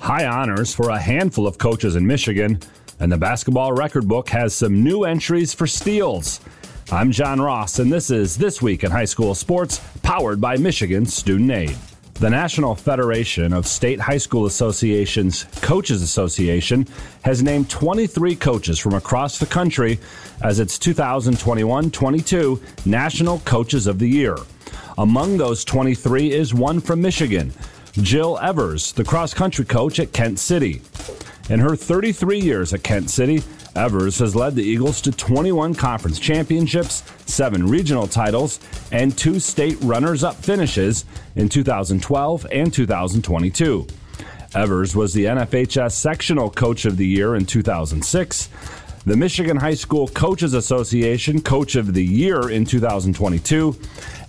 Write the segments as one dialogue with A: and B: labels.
A: High honors for a handful of coaches in Michigan, and the basketball record book has some new entries for steals. I'm John Ross, and this is This Week in High School Sports, powered by Michigan Student Aid. The National Federation of State High School Associations Coaches Association has named 23 coaches from across the country as its 2021 22 National Coaches of the Year. Among those 23 is one from Michigan, Jill Evers, the cross country coach at Kent City. In her 33 years at Kent City, Evers has led the Eagles to 21 conference championships, seven regional titles, and two state runners up finishes in 2012 and 2022. Evers was the NFHS Sectional Coach of the Year in 2006, the Michigan High School Coaches Association Coach of the Year in 2022,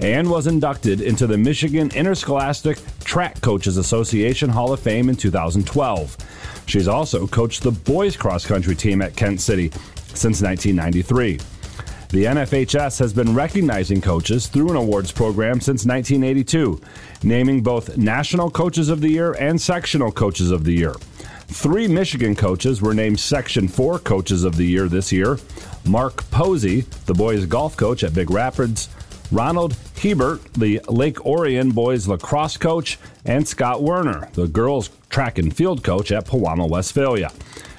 A: and was inducted into the Michigan Interscholastic Track Coaches Association Hall of Fame in 2012. She's also coached the boys cross country team at Kent City since 1993. The NFHS has been recognizing coaches through an awards program since 1982, naming both National Coaches of the Year and Sectional Coaches of the Year. Three Michigan coaches were named Section 4 Coaches of the Year this year Mark Posey, the boys golf coach at Big Rapids, Ronald Hebert, the Lake Orion boys lacrosse coach, and Scott Werner, the girls track and field coach at Pewamo, Westphalia.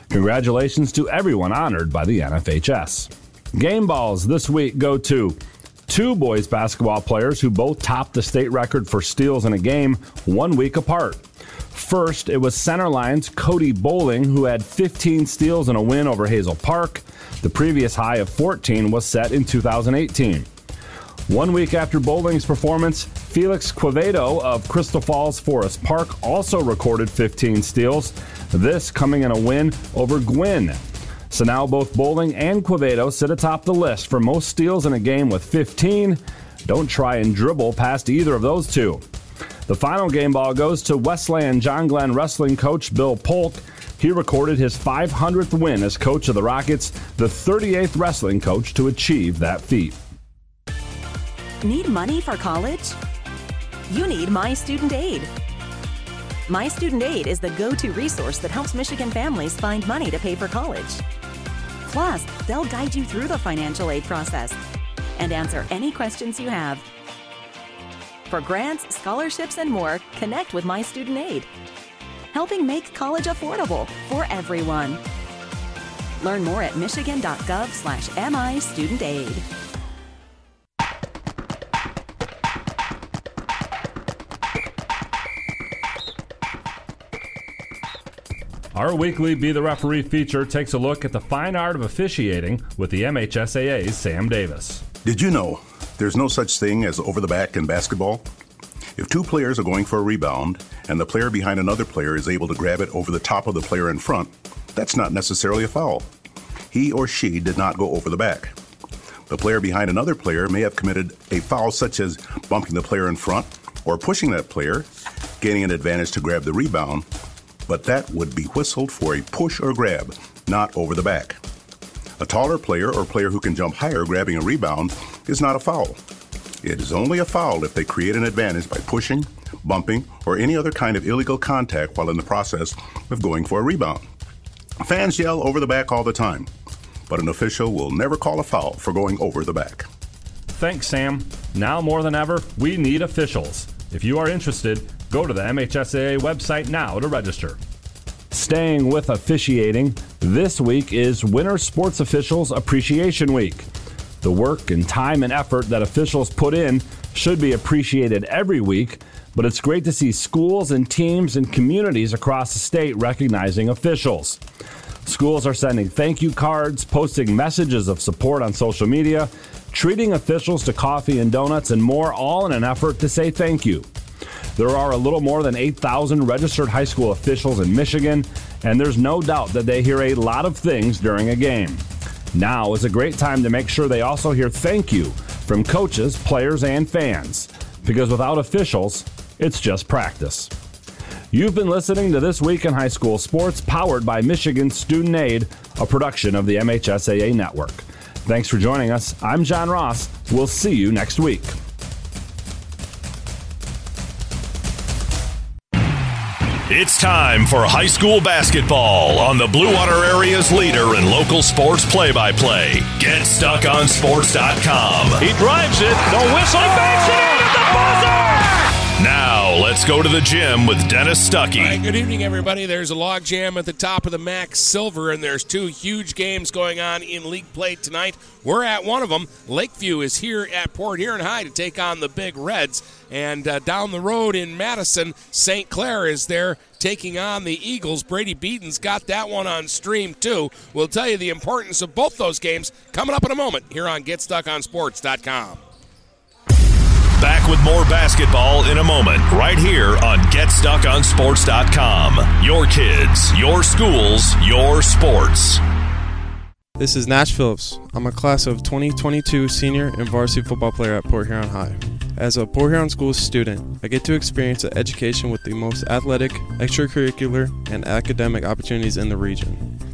A: Congratulations to everyone honored by the NFHS. Game balls this week go to two boys basketball players who both topped the state record for steals in a game one week apart. First, it was Centerline's Cody Bowling, who had 15 steals in a win over Hazel Park. The previous high of 14 was set in 2018. One week after Bowling's performance, Felix Quevedo of Crystal Falls Forest Park also recorded 15 steals, this coming in a win over Gwinn. So now both Bowling and Quevedo sit atop the list for most steals in a game with 15. Don't try and dribble past either of those two. The final game ball goes to Westland John Glenn wrestling coach Bill Polk. He recorded his 500th win as coach of the Rockets, the 38th wrestling coach to achieve that feat.
B: Need money for college? You need My Student Aid. My Student Aid is the go to resource that helps Michigan families find money to pay for college. Plus, they'll guide you through the financial aid process and answer any questions you have. For grants, scholarships, and more, connect with My Student Aid, helping make college affordable for everyone. Learn more at michigan.gov slash MI Student Aid.
A: Our weekly Be the Referee feature takes a look at the fine art of officiating with the MHSAA's Sam Davis.
C: Did you know there's no such thing as over the back in basketball? If two players are going for a rebound and the player behind another player is able to grab it over the top of the player in front, that's not necessarily a foul. He or she did not go over the back. The player behind another player may have committed a foul such as bumping the player in front or pushing that player, gaining an advantage to grab the rebound, but that would be whistled for a push or grab, not over the back. A taller player or player who can jump higher grabbing a rebound is not a foul. It is only a foul if they create an advantage by pushing, bumping, or any other kind of illegal contact while in the process of going for a rebound. Fans yell over the back all the time, but an official will never call a foul for going over the back.
A: Thanks, Sam. Now more than ever, we need officials. If you are interested, go to the MHSAA website now to register. Staying with officiating, this week is Winter Sports Officials Appreciation Week. The work and time and effort that officials put in should be appreciated every week, but it's great to see schools and teams and communities across the state recognizing officials. Schools are sending thank you cards, posting messages of support on social media, treating officials to coffee and donuts, and more, all in an effort to say thank you. There are a little more than 8,000 registered high school officials in Michigan, and there's no doubt that they hear a lot of things during a game. Now is a great time to make sure they also hear thank you from coaches, players, and fans, because without officials, it's just practice. You've been listening to This Week in High School Sports, powered by Michigan Student Aid, a production of the MHSAA Network. Thanks for joining us. I'm John Ross. We'll see you next week.
D: It's time for high school basketball on the Blue Water Area's leader in local sports play by play. Get GetStuckOnSports.com.
E: He drives it, the whistle, banks it in at the!
D: Let's go to the gym with Dennis Stuckey.
F: Right, good evening, everybody. There's a log jam at the top of the MAC Silver, and there's two huge games going on in league play tonight. We're at one of them. Lakeview is here at Port Huron High to take on the Big Reds. And uh, down the road in Madison, St. Clair is there taking on the Eagles. Brady Beaton's got that one on stream, too. We'll tell you the importance of both those games coming up in a moment here on GetStuckOnSports.com.
D: Back with more basketball in a moment, right here on GetStuckOnSports.com. Your kids, your schools, your sports.
G: This is Nash Phillips. I'm a class of 2022 senior and varsity football player at Port Huron High. As a Port Huron School student, I get to experience an education with the most athletic, extracurricular, and academic opportunities in the region.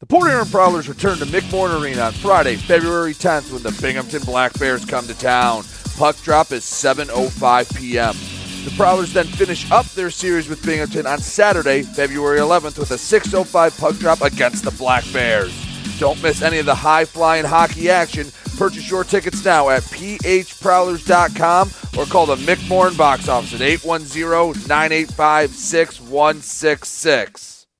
H: The Port Huron Prowlers return to Mick McMorran Arena on Friday, February 10th when the Binghamton Black Bears come to town. Puck drop is 7.05 p.m. The Prowlers then finish up their series with Binghamton on Saturday, February 11th with a 6.05 puck drop against the Black Bears. Don't miss any of the high-flying hockey action. Purchase your tickets now at phprowlers.com or call the Mick McMorran box office at 810-985-6166.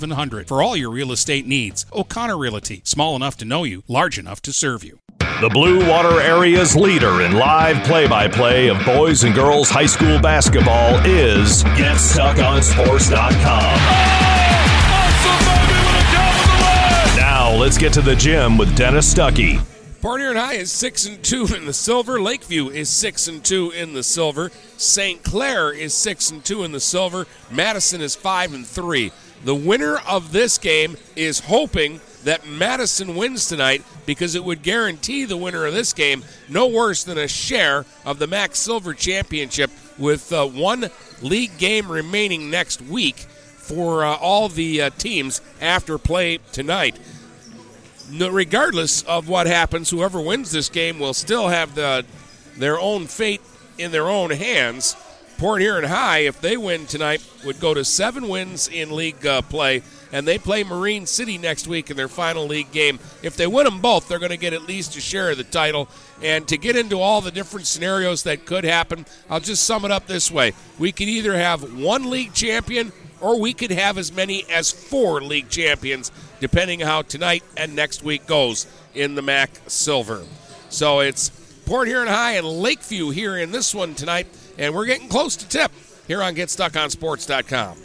I: 700 for all your real estate needs. O'Connor Realty, small enough to know you, large enough to serve you.
D: The Blue Water Area's leader in live play by play of boys and girls high school basketball is GetStuckOnSports.com. Now let's get to the gym with Dennis Stuckey.
F: Port Huron High is six and two in the silver. Lakeview is six and two in the silver. St. Clair is six and two in the silver. Madison is five and three. The winner of this game is hoping that Madison wins tonight because it would guarantee the winner of this game no worse than a share of the MAC Silver Championship with uh, one league game remaining next week for uh, all the uh, teams after play tonight. No, regardless of what happens, whoever wins this game will still have the, their own fate in their own hands Port Huron High, if they win tonight, would go to seven wins in league uh, play, and they play Marine City next week in their final league game. If they win them both, they're going to get at least a share of the title. And to get into all the different scenarios that could happen, I'll just sum it up this way: we could either have one league champion, or we could have as many as four league champions, depending how tonight and next week goes in the MAC Silver. So it's Port Huron High and Lakeview here in this one tonight, and we're getting close to tip here on GetStuckOnSports.com.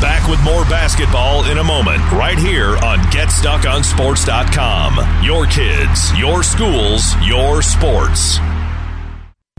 D: Back with more basketball in a moment, right here on GetStuckOnSports.com. Your kids, your schools, your sports.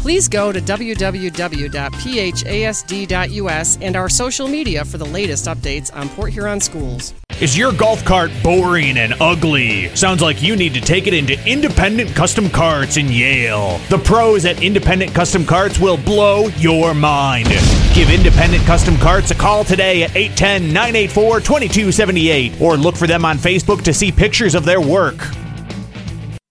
J: Please go to www.phasd.us and our social media for the latest updates on Port Huron schools.
E: Is your golf cart boring and ugly? Sounds like you need to take it into Independent Custom Carts in Yale. The pros at Independent Custom Carts will blow your mind. Give Independent Custom Carts a call today at 810 984 2278 or look for them on Facebook to see pictures of their work.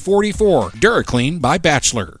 I: 44. DuraClean by Bachelor.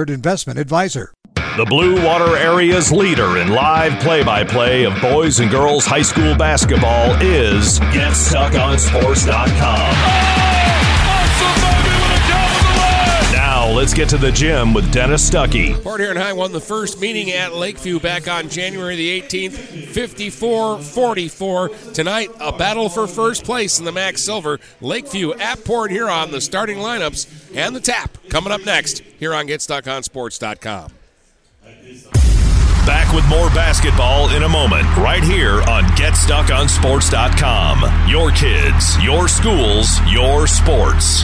K: investment advisor.
D: The Blue Water Area's leader in live play by play of boys and girls high school basketball is GetStuckOnSports.com. Now let's get to the gym with Dennis Stuckey.
F: Port Huron High won the first meeting at Lakeview back on January the 18th, 54 44. Tonight, a battle for first place in the MAC Silver. Lakeview at Port Huron, the starting lineups and the tap coming up next here on GetStuckOnSports.com.
D: Back with more basketball in a moment, right here on GetStuckOnSports.com. Your kids, your schools, your sports.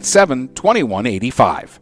L: 987 2185.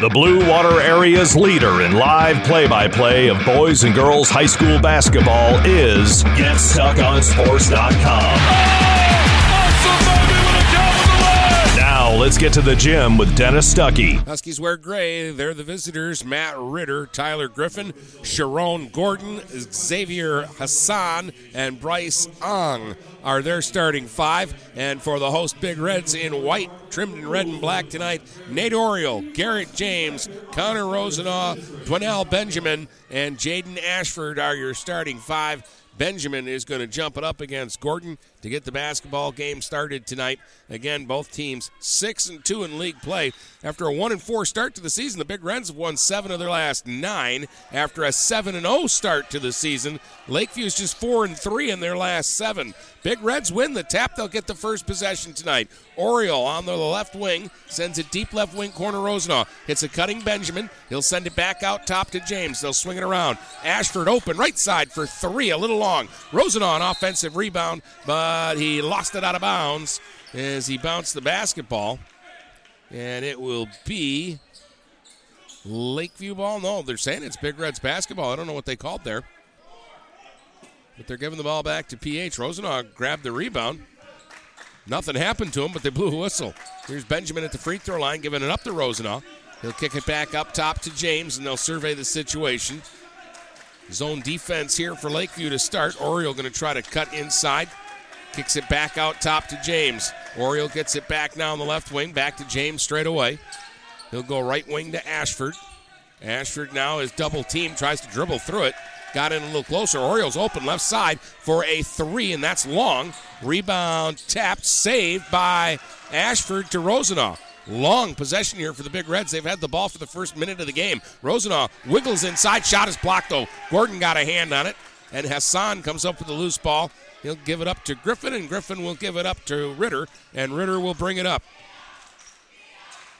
D: The Blue Water Area's leader in live play by play of boys and girls high school basketball is GetStuckOnSports.com. Now let's get to the gym with Dennis Stuckey.
F: Huskies wear gray. They're the visitors. Matt Ritter, Tyler Griffin, Sharon Gordon, Xavier Hassan, and Bryce Ong are their starting five. And for the host Big Reds in white, trimmed in red and black tonight, Nate Oriole, Garrett James, Connor Rosenaw, Dwennell Benjamin, and Jaden Ashford are your starting five. Benjamin is going to jump it up against Gordon to get the basketball game started tonight. Again, both teams six and two in league play. After a one and four start to the season, the Big Reds have won seven of their last nine. After a seven and zero start to the season, Lakeview's just four and three in their last seven. Big Reds win the tap. They'll get the first possession tonight. Oriole on the left wing sends it deep left wing corner. Rosenaw hits a cutting Benjamin. He'll send it back out top to James. They'll swing it around. Ashford open right side for three, a little long. Rosenaw an offensive rebound, but he lost it out of bounds as he bounced the basketball. And it will be Lakeview ball. No, they're saying it's Big Reds basketball. I don't know what they called there. But they're giving the ball back to PH. Rosenaw grabbed the rebound. Nothing happened to him, but they blew a whistle. Here's Benjamin at the free throw line, giving it up to Rosenaw. He'll kick it back up top to James, and they'll survey the situation. Zone defense here for Lakeview to start. Oriole going to try to cut inside. Kicks it back out top to James. Oriole gets it back now on the left wing. Back to James straight away. He'll go right wing to Ashford. Ashford now is double team, tries to dribble through it. Got in a little closer. Orioles open left side for a three, and that's long. Rebound tapped, saved by Ashford to Rosenaw. Long possession here for the Big Reds. They've had the ball for the first minute of the game. Rosenaw wiggles inside. Shot is blocked, though. Gordon got a hand on it. And Hassan comes up with the loose ball. He'll give it up to Griffin, and Griffin will give it up to Ritter, and Ritter will bring it up.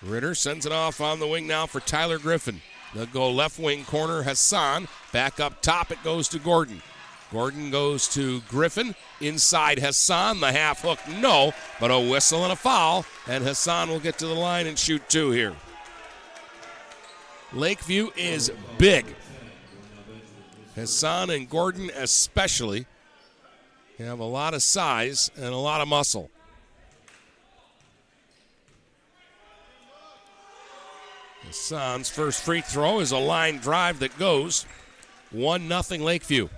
F: Ritter sends it off on the wing now for Tyler Griffin. They'll go left wing corner Hassan. Back up top, it goes to Gordon. Gordon goes to Griffin. Inside Hassan, the half hook, no, but a whistle and a foul, and Hassan will get to the line and shoot two here. Lakeview is big. Hassan and Gordon, especially, have a lot of size and a lot of muscle. Hassan's first free throw is a line drive that goes 1 0 Lakeview.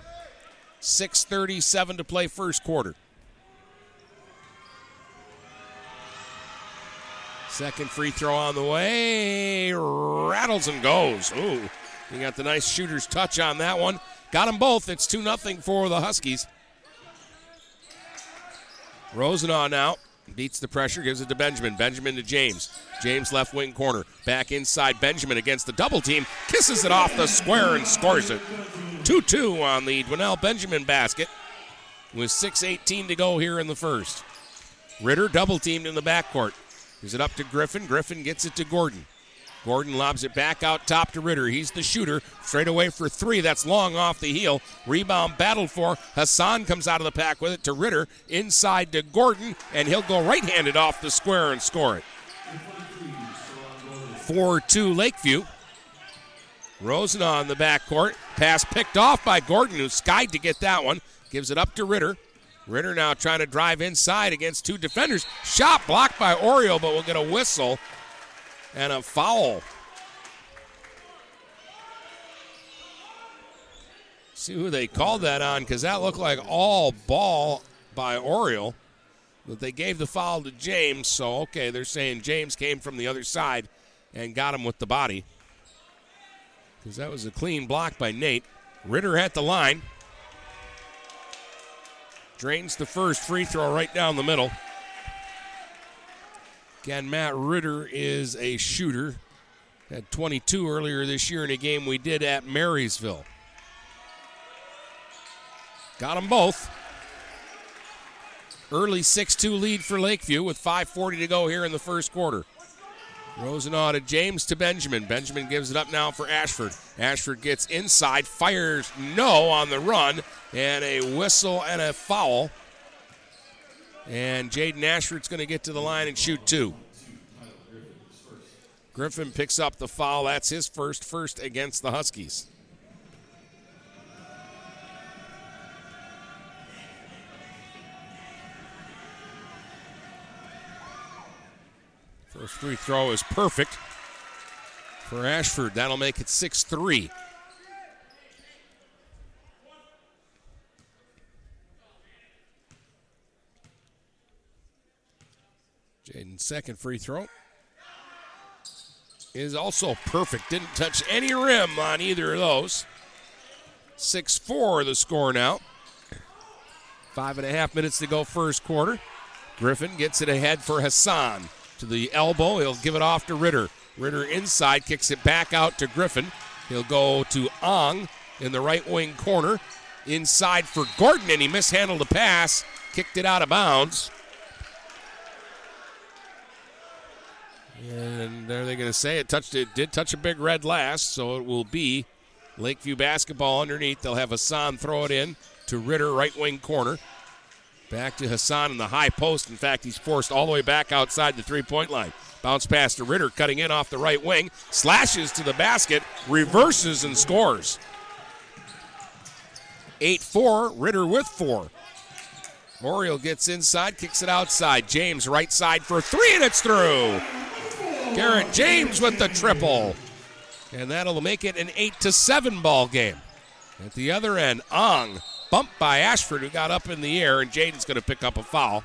F: 6.37 to play first quarter. Second free throw on the way. Rattles and goes. Ooh, you got the nice shooter's touch on that one. Got them both. It's 2 0 for the Huskies. Rosenau now beats the pressure, gives it to Benjamin. Benjamin to James. James left wing corner. Back inside. Benjamin against the double team. Kisses it off the square and scores it. 2 2 on the Dwinell Benjamin basket with 6.18 to go here in the first. Ritter double teamed in the backcourt. Gives it up to Griffin. Griffin gets it to Gordon. Gordon lobs it back out top to Ritter. He's the shooter. Straight away for three. That's long off the heel. Rebound battled for. Hassan comes out of the pack with it to Ritter. Inside to Gordon, and he'll go right handed off the square and score it. 4 2 Lakeview. Rosenau in the backcourt. Pass picked off by Gordon, who skied to get that one. Gives it up to Ritter. Ritter now trying to drive inside against two defenders. Shot blocked by Oriole, but we'll get a whistle and a foul. See who they called that on because that looked like all ball by Oriole. But they gave the foul to James, so okay, they're saying James came from the other side and got him with the body. Because that was a clean block by Nate. Ritter at the line. Drains the first free throw right down the middle. Again, Matt Ritter is a shooter. Had 22 earlier this year in a game we did at Marysville. Got them both. Early 6 2 lead for Lakeview with 5.40 to go here in the first quarter. Rosenau to James to Benjamin. Benjamin gives it up now for Ashford. Ashford gets inside, fires no on the run, and a whistle and a foul. And Jaden Ashford's going to get to the line and shoot two. Griffin picks up the foul. That's his first, first against the Huskies. First free throw is perfect for Ashford. That'll make it 6 3. Jaden's second free throw is also perfect. Didn't touch any rim on either of those. 6 4 the score now. Five and a half minutes to go, first quarter. Griffin gets it ahead for Hassan. To the elbow, he'll give it off to Ritter. Ritter inside, kicks it back out to Griffin. He'll go to Ong in the right wing corner. Inside for Gordon, and he mishandled the pass, kicked it out of bounds. And are they going to say it touched it did touch a big red last, so it will be Lakeview basketball underneath. They'll have Hassan throw it in to Ritter, right wing corner. Back to Hassan in the high post. In fact, he's forced all the way back outside the three point line. Bounce pass to Ritter, cutting in off the right wing, slashes to the basket, reverses and scores. 8 4, Ritter with four. Oriole gets inside, kicks it outside. James right side for three, and it's through. Garrett James with the triple. And that'll make it an 8 to 7 ball game. At the other end, Ong bumped by Ashford, who got up in the air, and Jaden's going to pick up a foul.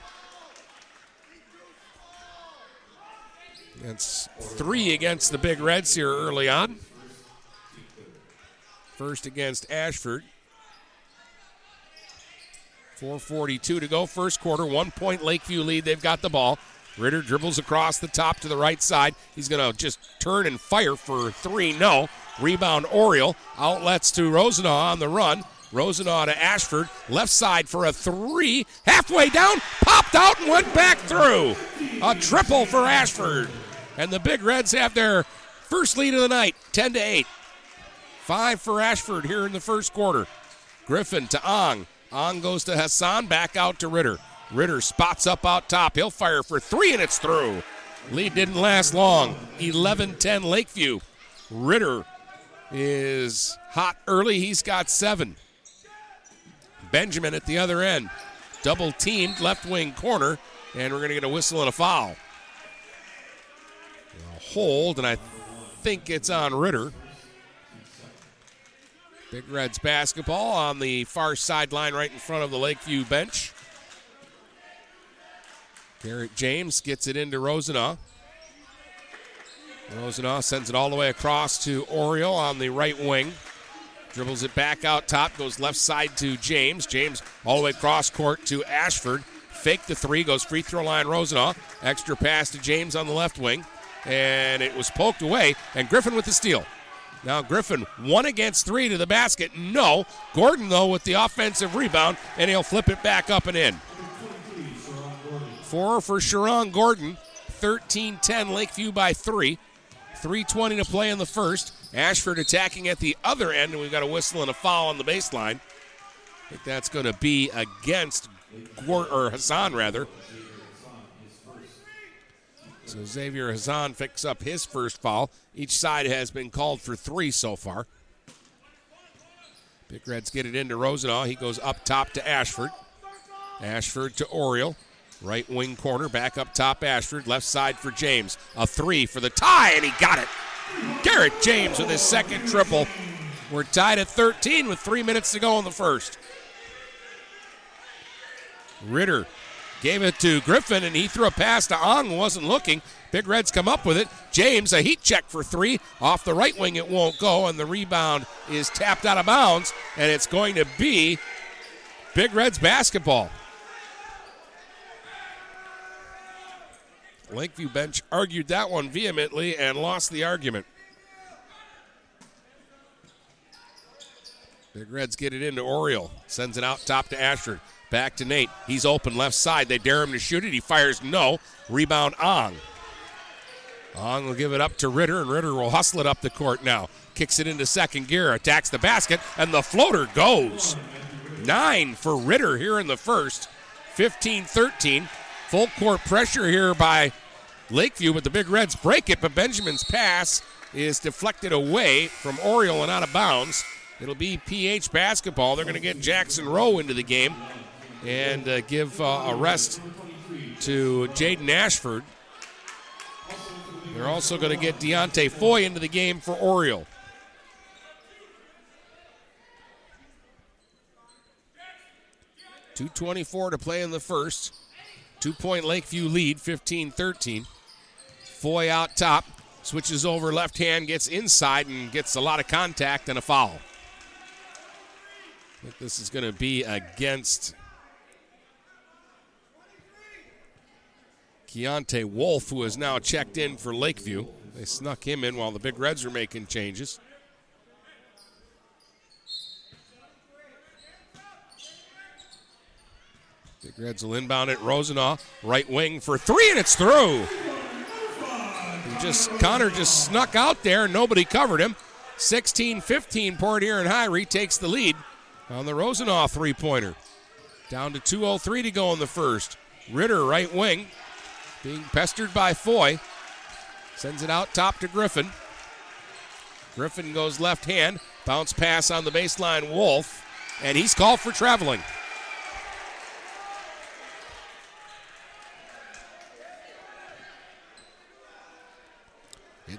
F: That's three against the Big Reds here early on. First against Ashford. 4.42 to go, first quarter. One point Lakeview lead. They've got the ball. Ritter dribbles across the top to the right side. He's going to just turn and fire for three. No. Rebound Oriole. Outlets to Rosenau on the run. Rosenau to Ashford. Left side for a three. Halfway down. Popped out and went back through. A triple for Ashford. And the Big Reds have their first lead of the night, 10 to 8. Five for Ashford here in the first quarter. Griffin to Ong. Ong goes to Hassan, back out to Ritter. Ritter spots up out top. He'll fire for three, and it's through. Lead didn't last long. 11 10 Lakeview. Ritter is hot early. He's got seven. Benjamin at the other end. Double teamed left wing corner, and we're going to get a whistle and a foul. A hold, and I think it's on Ritter. Big Reds basketball on the far sideline right in front of the Lakeview bench. Garrett James gets it into Rosenaw. Rosenaw sends it all the way across to Oriole on the right wing. Dribbles it back out top, goes left side to James. James all the way across court to Ashford. Fake the three, goes free throw line Rosenaw. Extra pass to James on the left wing. And it was poked away, and Griffin with the steal. Now Griffin one against three to the basket. No. Gordon, though, with the offensive rebound, and he'll flip it back up and in. Four for Sharon Gordon. 13 10 Lakeview by three. 3.20 to play in the first. Ashford attacking at the other end, and we've got a whistle and a foul on the baseline. I think that's going to be against Gordon, or Hassan, rather. So Xavier Hassan picks up his first foul. Each side has been called for three so far. Big Reds get it into Rosenau. He goes up top to Ashford. Ashford to Oriole. Right wing corner, back up top, Ashford. Left side for James. A three for the tie, and he got it. Garrett James with his second triple. We're tied at 13 with three minutes to go in the first. Ritter gave it to Griffin, and he threw a pass to Ong, wasn't looking. Big Reds come up with it. James, a heat check for three. Off the right wing, it won't go, and the rebound is tapped out of bounds, and it's going to be Big Reds basketball. Lakeview bench argued that one vehemently and lost the argument. Big Reds get it into Oriole. Sends it out top to Ashford. Back to Nate. He's open left side. They dare him to shoot it. He fires no. Rebound Ong. Ong will give it up to Ritter, and Ritter will hustle it up the court now. Kicks it into second gear, attacks the basket, and the floater goes. Nine for Ritter here in the first. 15 13. Full court pressure here by Lakeview, but the Big Reds break it. But Benjamin's pass is deflected away from Oriole and out of bounds. It'll be PH basketball. They're going to get Jackson Rowe into the game and uh, give uh, a rest to Jaden Ashford. They're also going to get Deontay Foy into the game for Oriole. Two twenty-four to play in the first. Two-point Lakeview lead, 15-13. Foy out top, switches over left hand, gets inside and gets a lot of contact and a foul. I think this is going to be against Keontae Wolf, who has now checked in for Lakeview. They snuck him in while the Big Reds are making changes. Big Reds will inbound it. Rosenau, right wing for three, and it's through. Just Connor just snuck out there, and nobody covered him. 16-15, Port Huron High retakes the lead on the Rosenau three-pointer. Down to 2.03 to go in the first. Ritter, right wing, being pestered by Foy. Sends it out top to Griffin. Griffin goes left hand. Bounce pass on the baseline, Wolf. And he's called for traveling.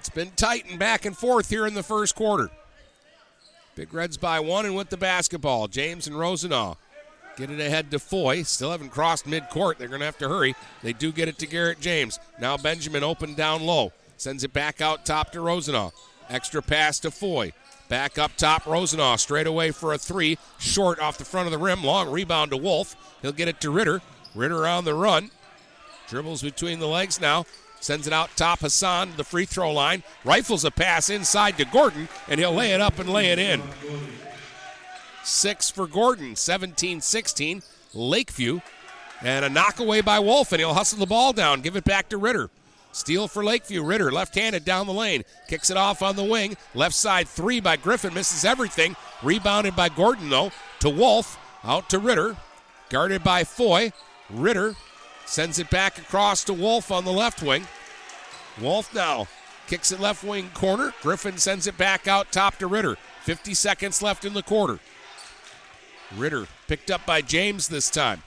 F: It's been tight and back and forth here in the first quarter. Big Reds by one and with the basketball. James and Rosenau get it ahead to Foy. Still haven't crossed midcourt. They're going to have to hurry. They do get it to Garrett James. Now Benjamin open down low. Sends it back out top to Rosenau. Extra pass to Foy. Back up top, Rosenau straight away for a three. Short off the front of the rim. Long rebound to Wolf. He'll get it to Ritter. Ritter on the run. Dribbles between the legs now. Sends it out top. Hassan to the free throw line. Rifles a pass inside to Gordon, and he'll lay it up and lay it in. Six for Gordon, 17 16. Lakeview. And a knockaway by Wolf, and he'll hustle the ball down. Give it back to Ritter. Steal for Lakeview. Ritter, left handed down the lane. Kicks it off on the wing. Left side three by Griffin. Misses everything. Rebounded by Gordon, though. to Wolf, out to Ritter, guarded by Foy. Ritter sends it back across to Wolf on the left wing. Wolf now kicks it left wing corner. Griffin sends it back out top to Ritter. 50 seconds left in the quarter. Ritter picked up by James this time.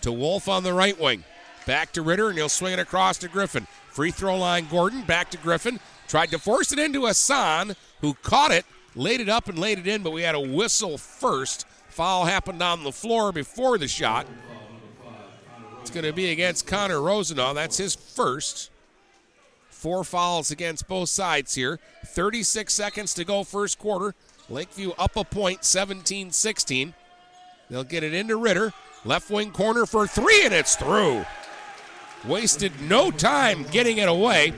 F: To Wolf on the right wing. Back to Ritter, and he'll swing it across to Griffin. Free throw line, Gordon. Back to Griffin. Tried to force it into Hassan, who caught it, laid it up and laid it in, but we had a whistle first. Foul happened on the floor before the shot. It's going to be against Connor Rosenau. That's his first. Four fouls against both sides here. 36 seconds to go, first quarter. Lakeview up a point, 17 16. They'll get it into Ritter. Left wing corner for three, and it's through. Wasted no time getting it away.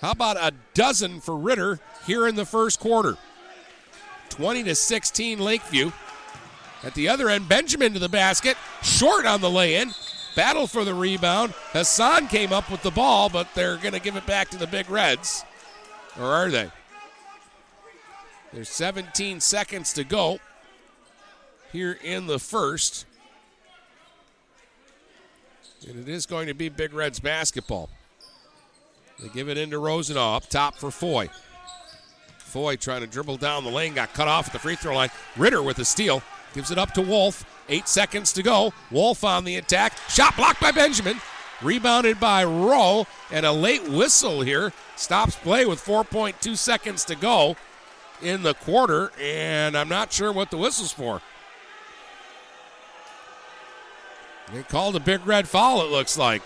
F: How about a dozen for Ritter here in the first quarter? 20 to 16 Lakeview. At the other end, Benjamin to the basket, short on the lay in. Battle for the rebound. Hassan came up with the ball, but they're going to give it back to the Big Reds. Or are they? There's 17 seconds to go here in the first. And it is going to be Big Reds basketball. They give it into Rosenau up top for Foy. Foy trying to dribble down the lane, got cut off at the free throw line. Ritter with a steal, gives it up to Wolf. Eight seconds to go. Wolf on the attack. Shot blocked by Benjamin. Rebounded by Rowe. And a late whistle here stops play with 4.2 seconds to go in the quarter. And I'm not sure what the whistle's for. They called a big red foul, it looks like.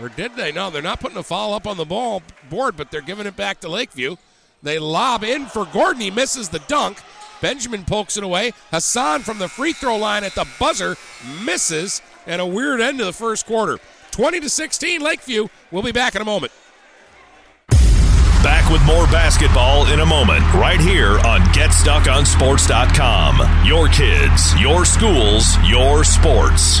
F: Or did they? No, they're not putting a foul up on the ball board, but they're giving it back to Lakeview. They lob in for Gordon. He misses the dunk. Benjamin pokes it away. Hassan from the free throw line at the buzzer misses, and a weird end to the first quarter. 20 to 16, Lakeview. We'll be back in a moment.
D: Back with more basketball in a moment, right here on GetStuckOnSports.com. Your kids, your schools, your sports.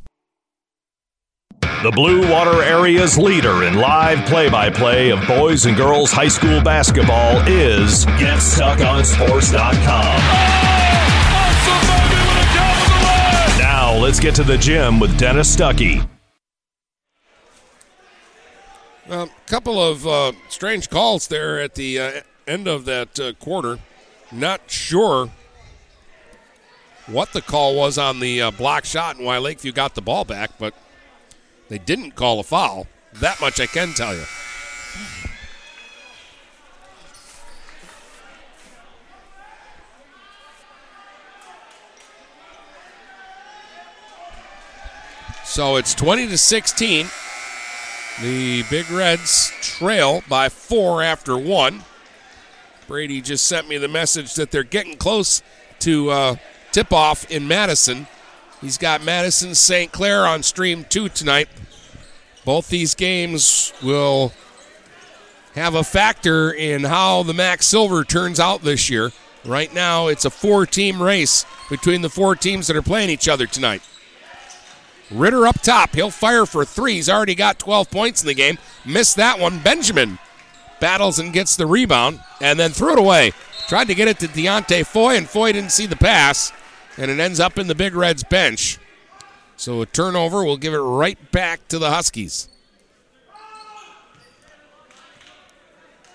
D: The Blue Water Area's leader in live play by play of boys and girls high school basketball is GetStuckOnSports.com. Now let's get to the gym with Dennis Stuckey.
F: A couple of uh, strange calls there at the uh, end of that uh, quarter. Not sure what the call was on the uh, block shot and why Lakeview got the ball back, but they didn't call a foul. That much I can tell you. So it's 20 to 16. The Big Reds trail by four after one. Brady just sent me the message that they're getting close to uh, tip off in Madison. He's got Madison St. Clair on stream two tonight. Both these games will have a factor in how the MAC Silver turns out this year. Right now, it's a four team race between the four teams that are playing each other tonight. Ritter up top. He'll fire for three. He's already got 12 points in the game. Missed that one. Benjamin battles and gets the rebound and then threw it away. Tried to get it to Deontay Foy, and Foy didn't see the pass, and it ends up in the Big Reds bench. So a turnover will give it right back to the Huskies.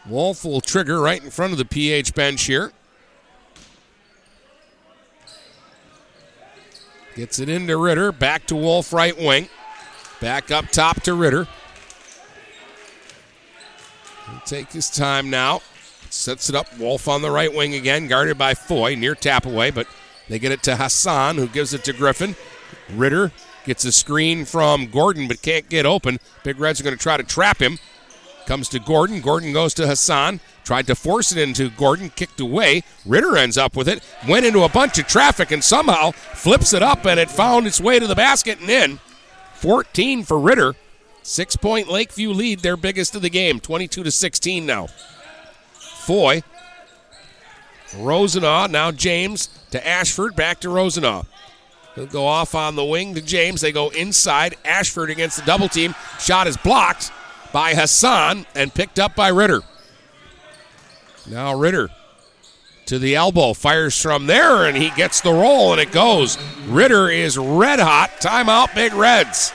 F: Wolf will trigger right in front of the PH bench here. Gets it into Ritter. Back to Wolf, right wing. Back up top to Ritter. He'll take his time now. Sets it up. Wolf on the right wing again, guarded by Foy, near tap away, but they get it to Hassan, who gives it to Griffin. Ritter gets a screen from Gordon, but can't get open. Big Reds are going to try to trap him. Comes to Gordon. Gordon goes to Hassan. Tried to force it into Gordon, kicked away. Ritter ends up with it. Went into a bunch of traffic and somehow flips it up, and it found its way to the basket and in. 14 for Ritter. Six point Lakeview lead, their biggest of the game, 22 to 16 now. Foy. Rosenaw, now James to Ashford, back to Rosenaw. He'll go off on the wing to James. They go inside. Ashford against the double team. Shot is blocked by Hassan and picked up by Ritter. Now Ritter to the elbow, fires from there, and he gets the roll, and it goes. Ritter is red hot. Timeout, Big Reds.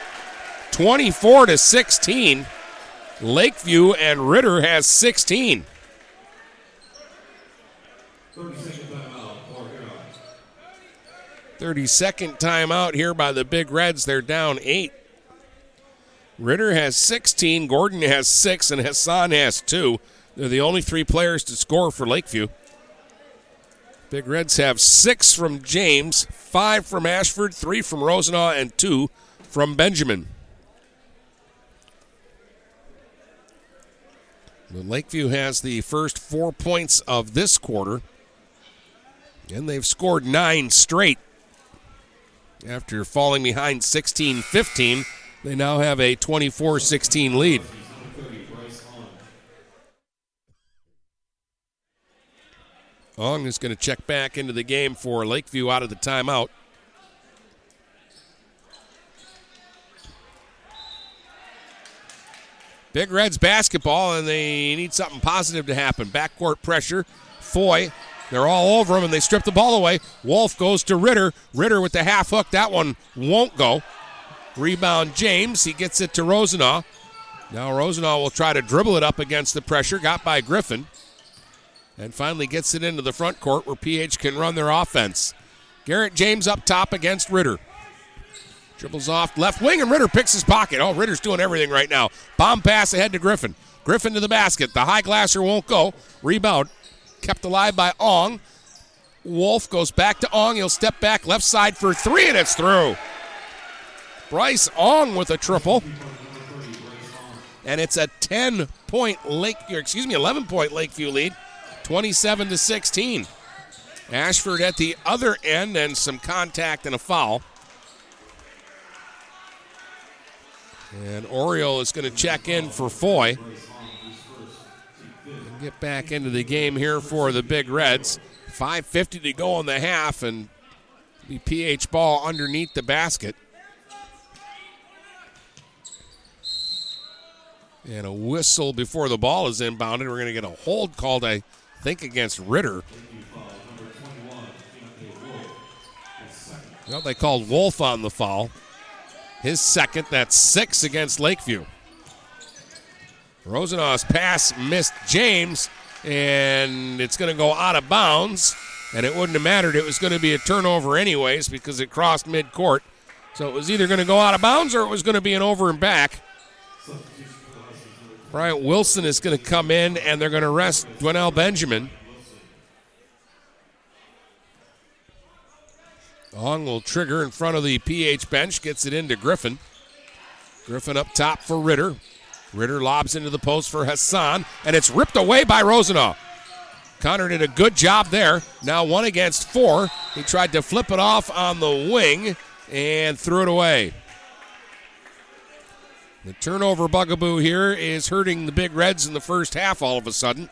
F: 24 to 16. Lakeview and Ritter has 16. 30 second timeout here by the Big Reds. They're down eight. Ritter has 16, Gordon has six, and Hassan has two. They're the only three players to score for Lakeview. Big Reds have six from James, five from Ashford, three from Rosenaw, and two from Benjamin. Lakeview has the first four points of this quarter, and they've scored nine straight. After falling behind 16 15, they now have a 24 16 lead. Ong is going to check back into the game for Lakeview out of the timeout. Big Reds basketball, and they need something positive to happen. Backcourt pressure. Foy they're all over him and they strip the ball away. Wolf goes to Ritter. Ritter with the half hook. That one won't go. Rebound James. He gets it to Rosenaw. Now Rosenaw will try to dribble it up against the pressure. Got by Griffin. And finally gets it into the front court where PH can run their offense. Garrett James up top against Ritter. Dribbles off left wing and Ritter picks his pocket. Oh, Ritter's doing everything right now. Bomb pass ahead to Griffin. Griffin to the basket. The high glasser won't go. Rebound kept alive by Ong. Wolf goes back to Ong. He'll step back left side for three, and it's through. Bryce Ong with a triple. And it's a 10 point Lake, excuse me, 11 point Lakeview lead, 27 to 16. Ashford at the other end and some contact and a foul. And Oriole is going to check in for Foy get back into the game here for the Big Reds. 5.50 to go in the half, and the PH ball underneath the basket. And a whistle before the ball is inbounded. We're going to get a hold called, I think, against Ritter. Well, they called Wolf on the foul. His second, that's six against Lakeview. Rosenau's pass missed James, and it's going to go out of bounds. And it wouldn't have mattered. It was going to be a turnover, anyways, because it crossed midcourt. So it was either going to go out of bounds or it was going to be an over and back. Bryant Wilson is going to come in, and they're going to rest Dwennell Benjamin. Ong will trigger in front of the PH bench, gets it into Griffin. Griffin up top for Ritter. Ritter lobs into the post for Hassan, and it's ripped away by Rosenau. Connor did a good job there. Now one against four. He tried to flip it off on the wing and threw it away. The turnover bugaboo here is hurting the Big Reds in the first half all of a sudden.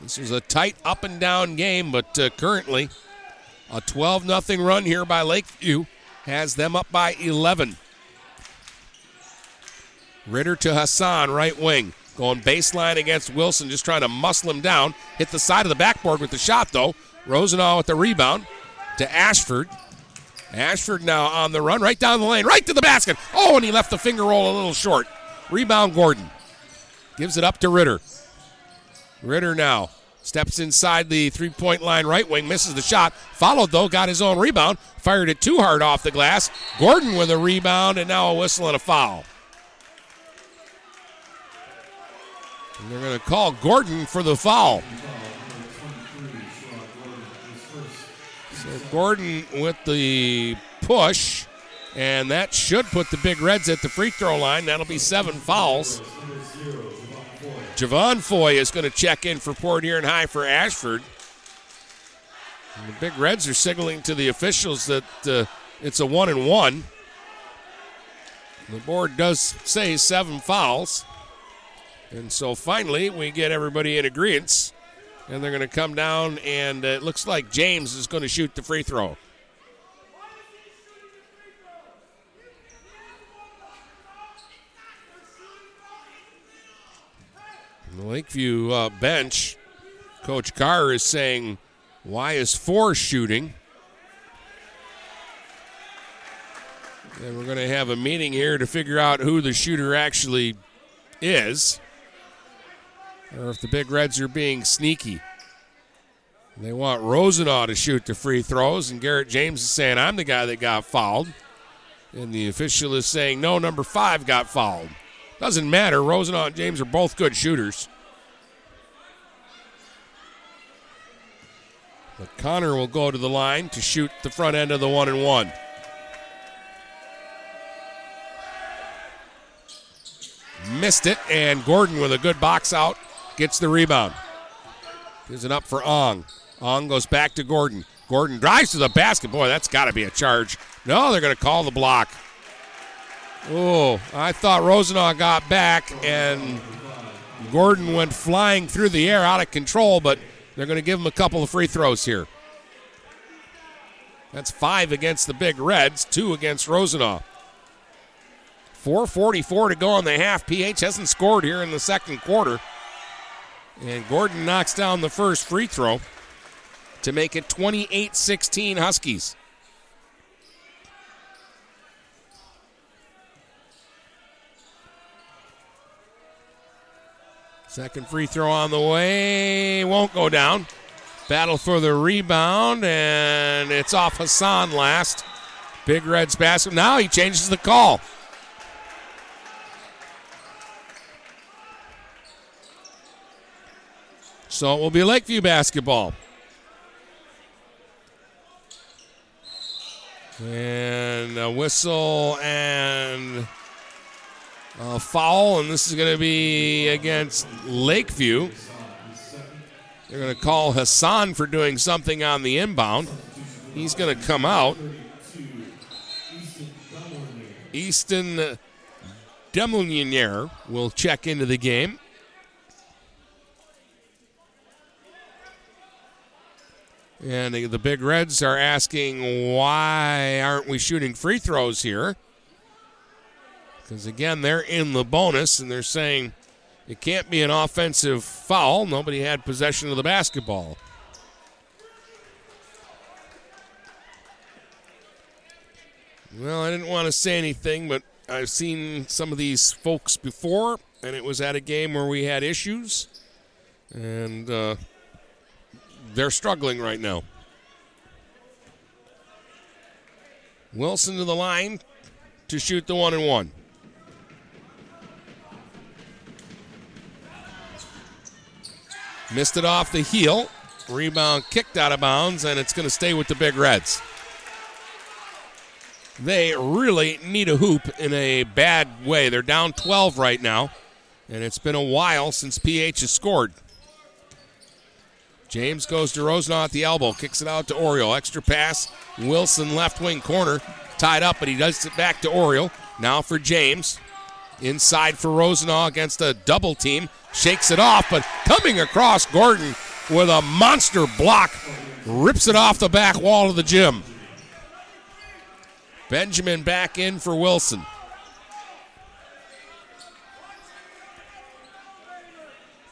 F: This is a tight up and down game, but uh, currently a 12 0 run here by Lakeview has them up by 11. Ritter to Hassan, right wing. Going baseline against Wilson, just trying to muscle him down. Hit the side of the backboard with the shot, though. Rosenau with the rebound to Ashford. Ashford now on the run, right down the lane, right to the basket. Oh, and he left the finger roll a little short. Rebound Gordon. Gives it up to Ritter. Ritter now steps inside the three point line right wing, misses the shot. Followed, though, got his own rebound. Fired it too hard off the glass. Gordon with a rebound, and now a whistle and a foul. And they're going to call Gordon for the foul. So Gordon with the push, and that should put the Big Reds at the free throw line. That'll be seven fouls. Javon Foy is going to check in for Port Huron High for Ashford. And the Big Reds are signaling to the officials that uh, it's a one and one. The board does say seven fouls. And so finally, we get everybody in agreement. And they're going to come down, and it looks like James is going to shoot the free throw. The Lakeview uh, bench, Coach Carr is saying, Why is four shooting? And we're going to have a meeting here to figure out who the shooter actually is, or if the Big Reds are being sneaky. They want Rosenaw to shoot the free throws, and Garrett James is saying, I'm the guy that got fouled. And the official is saying, no, number five got fouled. Doesn't matter. Rosenaw and James are both good shooters. But Connor will go to the line to shoot the front end of the one and one. Missed it, and Gordon with a good box out gets the rebound. Gives it up for Ong. Ong goes back to Gordon. Gordon drives to the basket. Boy, that's got to be a charge. No, they're going to call the block. Oh, I thought Rosenaw got back and Gordon went flying through the air out of control, but they're going to give him a couple of free throws here. That's five against the Big Reds, two against Rosenaw. 4.44 to go on the half. PH hasn't scored here in the second quarter. And Gordon knocks down the first free throw to make it 28 16 Huskies. Second free throw on the way. Won't go down. Battle for the rebound, and it's off Hassan last. Big Reds basket. Now he changes the call. So it will be Lakeview basketball. And a whistle and a foul, and this is going to be against Lakeview. They're going to call Hassan for doing something on the inbound. He's going to come out. Easton Demoulinier will check into the game. And the Big Reds are asking, why aren't we shooting free throws here? Because again, they're in the bonus and they're saying it can't be an offensive foul. Nobody had possession of the basketball. Well, I didn't want to say anything, but I've seen some of these folks before, and it was at a game where we had issues. And uh, they're struggling right now. Wilson to the line to shoot the one and one. Missed it off the heel. Rebound kicked out of bounds, and it's going to stay with the Big Reds. They really need a hoop in a bad way. They're down 12 right now, and it's been a while since PH has scored. James goes to Rosenaw at the elbow, kicks it out to Oriole. Extra pass. Wilson left wing corner, tied up, but he does it back to Oriole. Now for James. Inside for Rosenaw against a double team. Shakes it off, but coming across Gordon with a monster block. Rips it off the back wall of the gym. Benjamin back in for Wilson.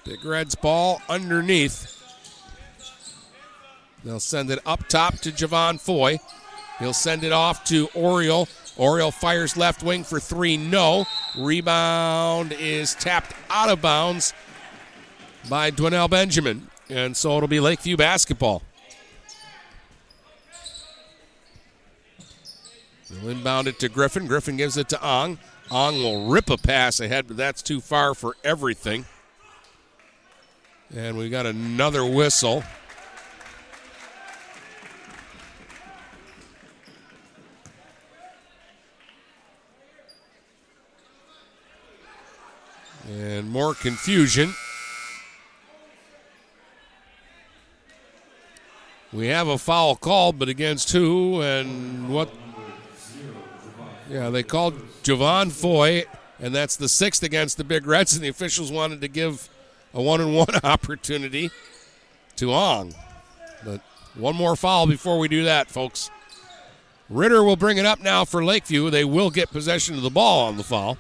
F: Big Red's ball underneath. They'll send it up top to Javon Foy. He'll send it off to Oriole. Oriole fires left wing for three. No. Rebound is tapped out of bounds by Dwinell Benjamin. And so it'll be Lakeview basketball. They'll inbound it to Griffin. Griffin gives it to Ong. Ong will rip a pass ahead, but that's too far for everything. And we got another whistle. And more confusion. We have a foul called, but against who and what? Yeah, they called Javon Foy, and that's the sixth against the Big Reds, and the officials wanted to give a one and one opportunity to Ong. But one more foul before we do that, folks. Ritter will bring it up now for Lakeview. They will get possession of the ball on the foul.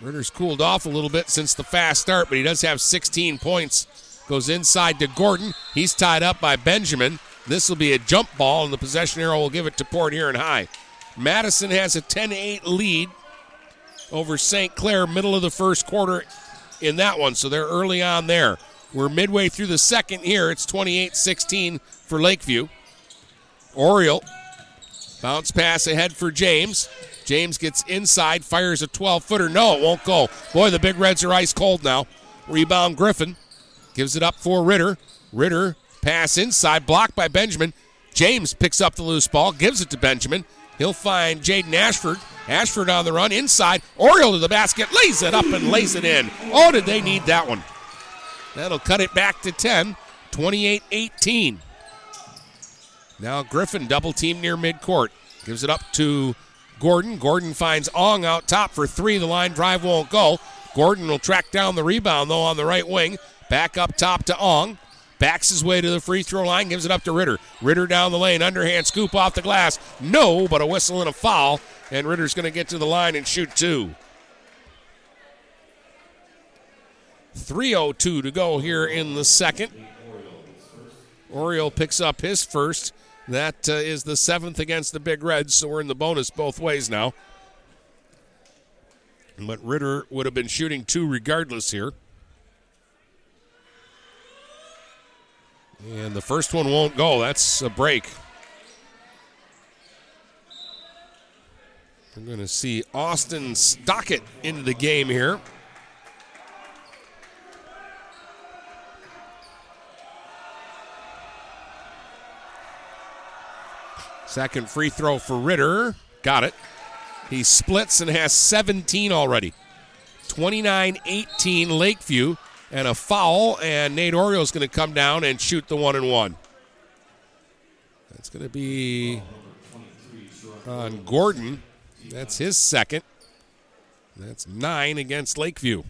F: Ritter's cooled off a little bit since the fast start, but he does have 16 points. Goes inside to Gordon. He's tied up by Benjamin. This will be a jump ball, and the possession arrow will give it to Port Huron High. Madison has a 10 8 lead over St. Clair, middle of the first quarter in that one, so they're early on there. We're midway through the second here. It's 28 16 for Lakeview. Oriole bounce pass ahead for James. James gets inside, fires a 12 footer. No, it won't go. Boy, the Big Reds are ice cold now. Rebound Griffin gives it up for Ritter. Ritter pass inside, blocked by Benjamin. James picks up the loose ball, gives it to Benjamin. He'll find Jaden Ashford. Ashford on the run inside. Oriole to the basket, lays it up and lays it in. Oh, did they need that one? That'll cut it back to 10, 28 18. Now Griffin double team near midcourt. Gives it up to Gordon. Gordon finds Ong out top for three. The line drive won't go. Gordon will track down the rebound, though, on the right wing. Back up top to Ong. Backs his way to the free throw line, gives it up to Ritter. Ritter down the lane, underhand scoop off the glass. No, but a whistle and a foul. And Ritter's going to get to the line and shoot two. 3.02 to go here in the second. Oriole picks up his first. That uh, is the seventh against the Big Reds, so we're in the bonus both ways now. But Ritter would have been shooting two regardless here. And the first one won't go. That's a break. We're going to see Austin Stockett into the game here. Second free throw for Ritter. Got it. He splits and has 17 already. 29 18 Lakeview. And a foul, and Nate Oriole's going to come down and shoot the one and one. That's going to be on Gordon. That's his second. That's nine against Lakeview.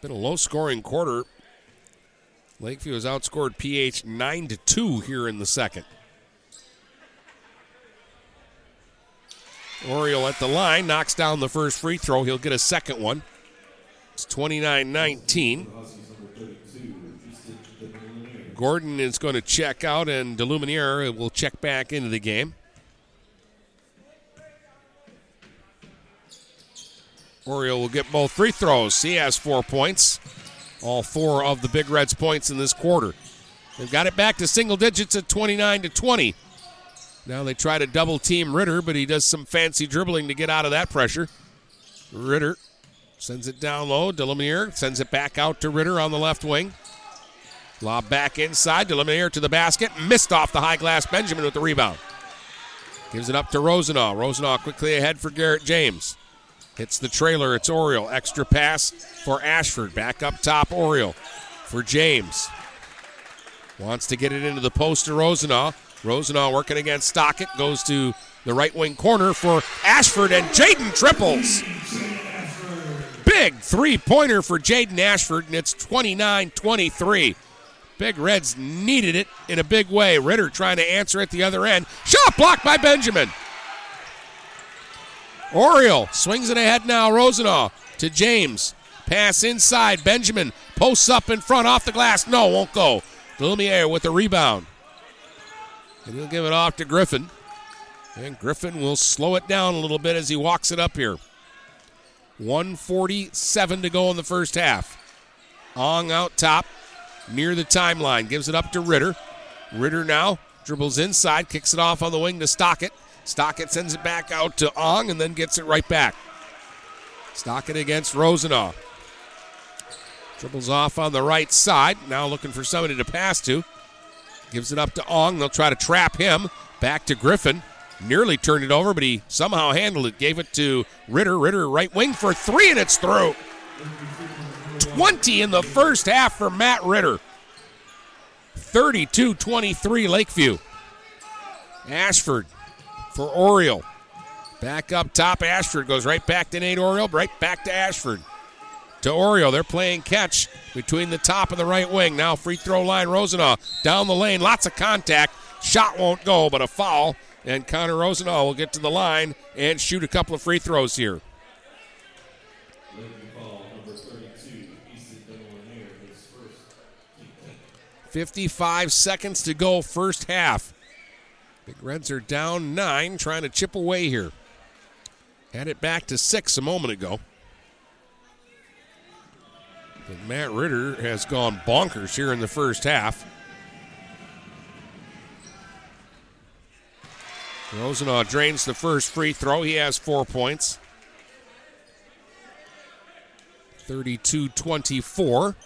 F: Been a low scoring quarter. Lakeview has outscored PH 9 to 2 here in the second. Oriole at the line knocks down the first free throw. He'll get a second one. It's 29 19. Gordon is going to check out, and Deluminaire will check back into the game. Oriole will get both free throws. He has four points. All four of the Big Reds' points in this quarter. They've got it back to single digits at 29 to 20. Now they try to double team Ritter, but he does some fancy dribbling to get out of that pressure. Ritter sends it down low. Delamere sends it back out to Ritter on the left wing. Lob back inside. Delamere to the basket. Missed off the high glass. Benjamin with the rebound. Gives it up to Rosenau. Rosenau quickly ahead for Garrett James. Hits the trailer. It's Oriole. Extra pass for Ashford. Back up top, Oriole for James. Wants to get it into the post to Rosenau. Rosenau working against Stockett. Goes to the right wing corner for Ashford, and Jaden triples. Big three pointer for Jaden Ashford, and it's 29 23. Big Reds needed it in a big way. Ritter trying to answer at the other end. Shot blocked by Benjamin. Oriole swings it ahead now. Rosenau to James. Pass inside. Benjamin posts up in front off the glass. No, won't go. Lumiere with the rebound. And he'll give it off to Griffin. And Griffin will slow it down a little bit as he walks it up here. 147 to go in the first half. Ong out top near the timeline. Gives it up to Ritter. Ritter now dribbles inside, kicks it off on the wing to Stockett. Stockett sends it back out to Ong and then gets it right back. Stockett against Rosenau. Dribbles off on the right side. Now looking for somebody to pass to. Gives it up to Ong. They'll try to trap him. Back to Griffin. Nearly turned it over, but he somehow handled it. Gave it to Ritter. Ritter right wing for three, and it's through. 20 in the first half for Matt Ritter. 32 23 Lakeview. Ashford for Oriole. Back up top, Ashford goes right back to Nate Oriole, right back to Ashford. To Oriole, they're playing catch between the top and the right wing. Now free throw line, Rosenau down the lane, lots of contact. Shot won't go, but a foul. And Connor Rosenau will get to the line and shoot a couple of free throws here. 55 seconds to go, first half. Big Reds are down nine, trying to chip away here. Had it back to six a moment ago. But Matt Ritter has gone bonkers here in the first half. Rosenau drains the first free throw. He has four points. 32 24.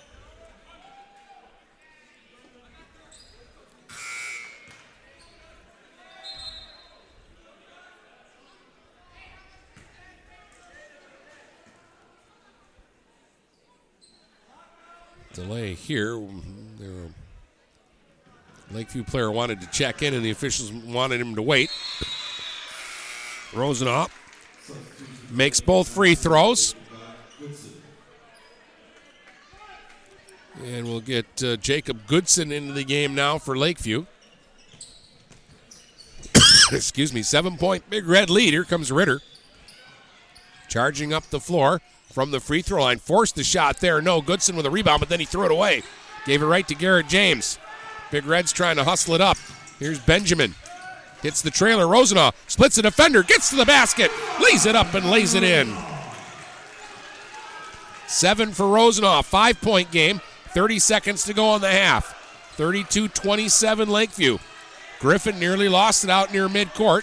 F: Delay here. Lakeview player wanted to check in, and the officials wanted him to wait. Rosenau makes both free throws. And we'll get uh, Jacob Goodson into the game now for Lakeview. Excuse me, seven point big red lead. Here comes Ritter. Charging up the floor from the free throw line. Forced the shot there. No, Goodson with a rebound, but then he threw it away. Gave it right to Garrett James. Big Red's trying to hustle it up. Here's Benjamin. Hits the trailer. Rosenau splits a defender, gets to the basket, lays it up and lays it in. Seven for Rosenau, five point game. 30 seconds to go on the half. 32 27 Lakeview. Griffin nearly lost it out near midcourt.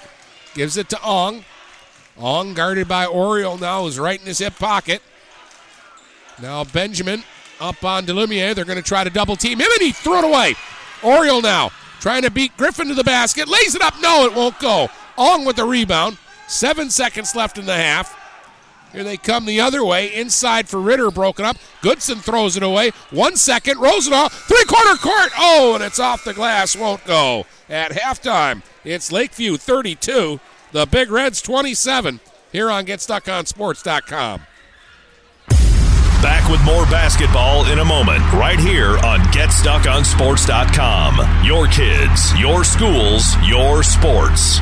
F: Gives it to Ong. Ong guarded by Oriole now is right in his hip pocket. Now Benjamin up on Delumiere. They're going to try to double team him, and he threw it away. Oriole now trying to beat Griffin to the basket. Lays it up. No, it won't go. Ong with the rebound. Seven seconds left in the half. Here they come the other way. Inside for Ritter, broken up. Goodson throws it away. One second. Rosenau, three quarter court. Oh, and it's off the glass. Won't go. At halftime, it's Lakeview 32, the Big Reds 27 here on GetStuckOnSports.com.
D: Back with more basketball in a moment, right here on GetStuckOnSports.com. Your kids, your schools, your sports.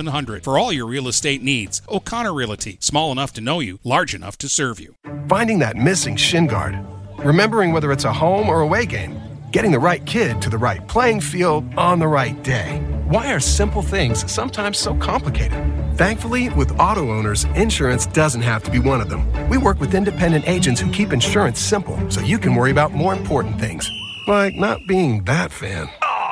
I: 700 for all your real estate needs. O'Connor Realty, small enough to know you, large enough to serve you.
M: Finding that missing shin guard. Remembering whether it's a home or away game. Getting the right kid to the right playing field on the right day. Why are simple things sometimes so complicated? Thankfully, with auto owners, insurance doesn't have to be one of them. We work with independent agents who keep insurance simple so you can worry about more important things, like not being that fan.
N: Oh,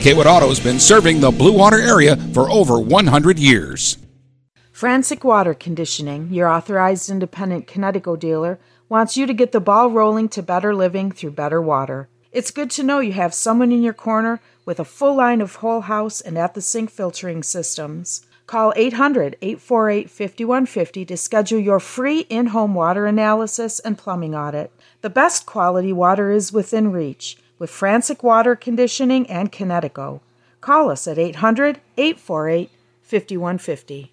I: Cawood Auto has been serving the Blue Water area for over 100 years.
O: Frantic Water Conditioning, your authorized independent Kinetico dealer, wants you to get the ball rolling to better living through better water. It's good to know you have someone in your corner with a full line of whole house and at the sink filtering systems. Call 800 848 5150 to schedule your free in home water analysis and plumbing audit. The best quality water is within reach with Frantic Water Conditioning and Kinetico. Call us at 800 848 5150.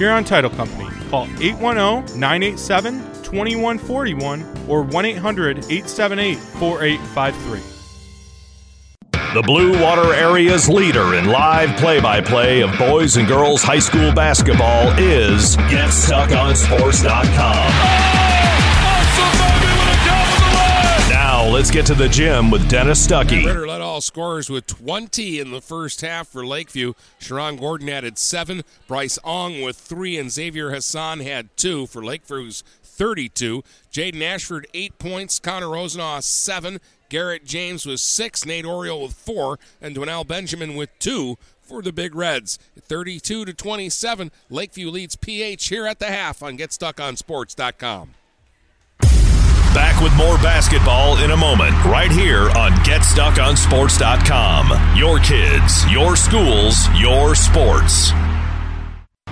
P: Huron Title Company. Call 810 987 2141 or 1 800 878 4853.
D: The Blue Water Area's leader in live play by play of boys and girls high school basketball is GetStuckOnSports.com. Now let's get to the gym with Dennis Stuckey.
F: Ritter led all scorers with 20 in the first half for Lakeview. Sharon Gordon added seven. Bryce Ong with three, and Xavier Hassan had two for Lakeview's 32. Jaden Ashford, eight points. Connor Rosenaw, seven. Garrett James with six. Nate Oriole with four. And Dwennell Benjamin with two for the Big Reds. 32 to 27. Lakeview leads PH here at the half on GetStuckOnSports.com.
D: Back with more basketball in a moment, right here on GetStuckOnSports.com. Your kids, your schools, your sports.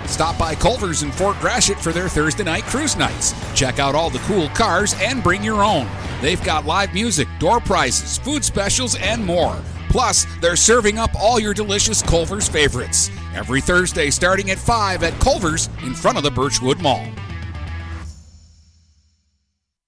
Q: Stop by Culver's in Fort Gratiot for their Thursday night cruise nights. Check out all the cool cars and bring your own. They've got live music, door prizes, food specials, and more. Plus, they're serving up all your delicious Culver's favorites. Every Thursday starting at 5 at Culver's in front of the Birchwood Mall.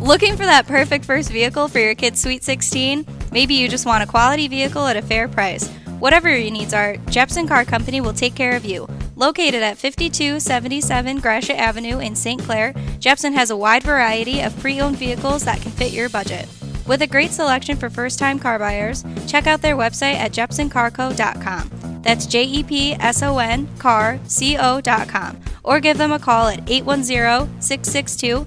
R: Looking for that perfect first vehicle for your kid's Sweet 16? Maybe you just want a quality vehicle at a fair price. Whatever your needs are, Jepson Car Company will take care of you. Located at 5277 Gratiot Avenue in St. Clair, Jepson has a wide variety of pre owned vehicles that can fit your budget. With a great selection for first time car buyers, check out their website at jepsoncarco.com. That's J E P S O N car C O.com. Or give them a call at 810 662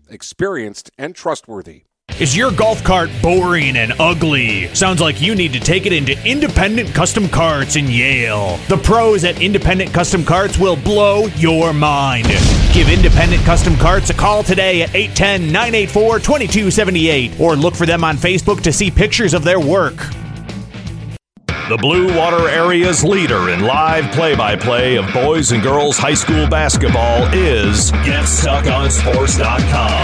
L: experienced and trustworthy.
E: Is your golf cart boring and ugly? Sounds like you need to take it into Independent Custom Carts in Yale. The pros at Independent Custom Carts will blow your mind. Give Independent Custom Carts a call today at 810 984 2278 or look for them on Facebook to see pictures of their work.
D: The Blue Water Area's leader in live play by play of boys and girls high school basketball is GetStuckOnSports.com.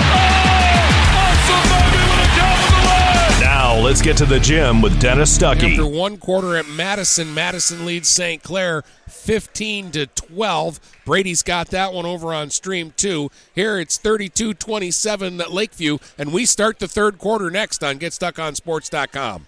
D: Now let's get to the gym with Dennis Stuckey.
F: After one quarter at Madison, Madison leads St. Clair 15 to 12. Brady's got that one over on stream two. Here it's 32-27 at Lakeview, and we start the third quarter next on GetStuckOnSports.com.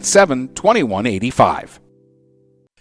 L: 987 2185.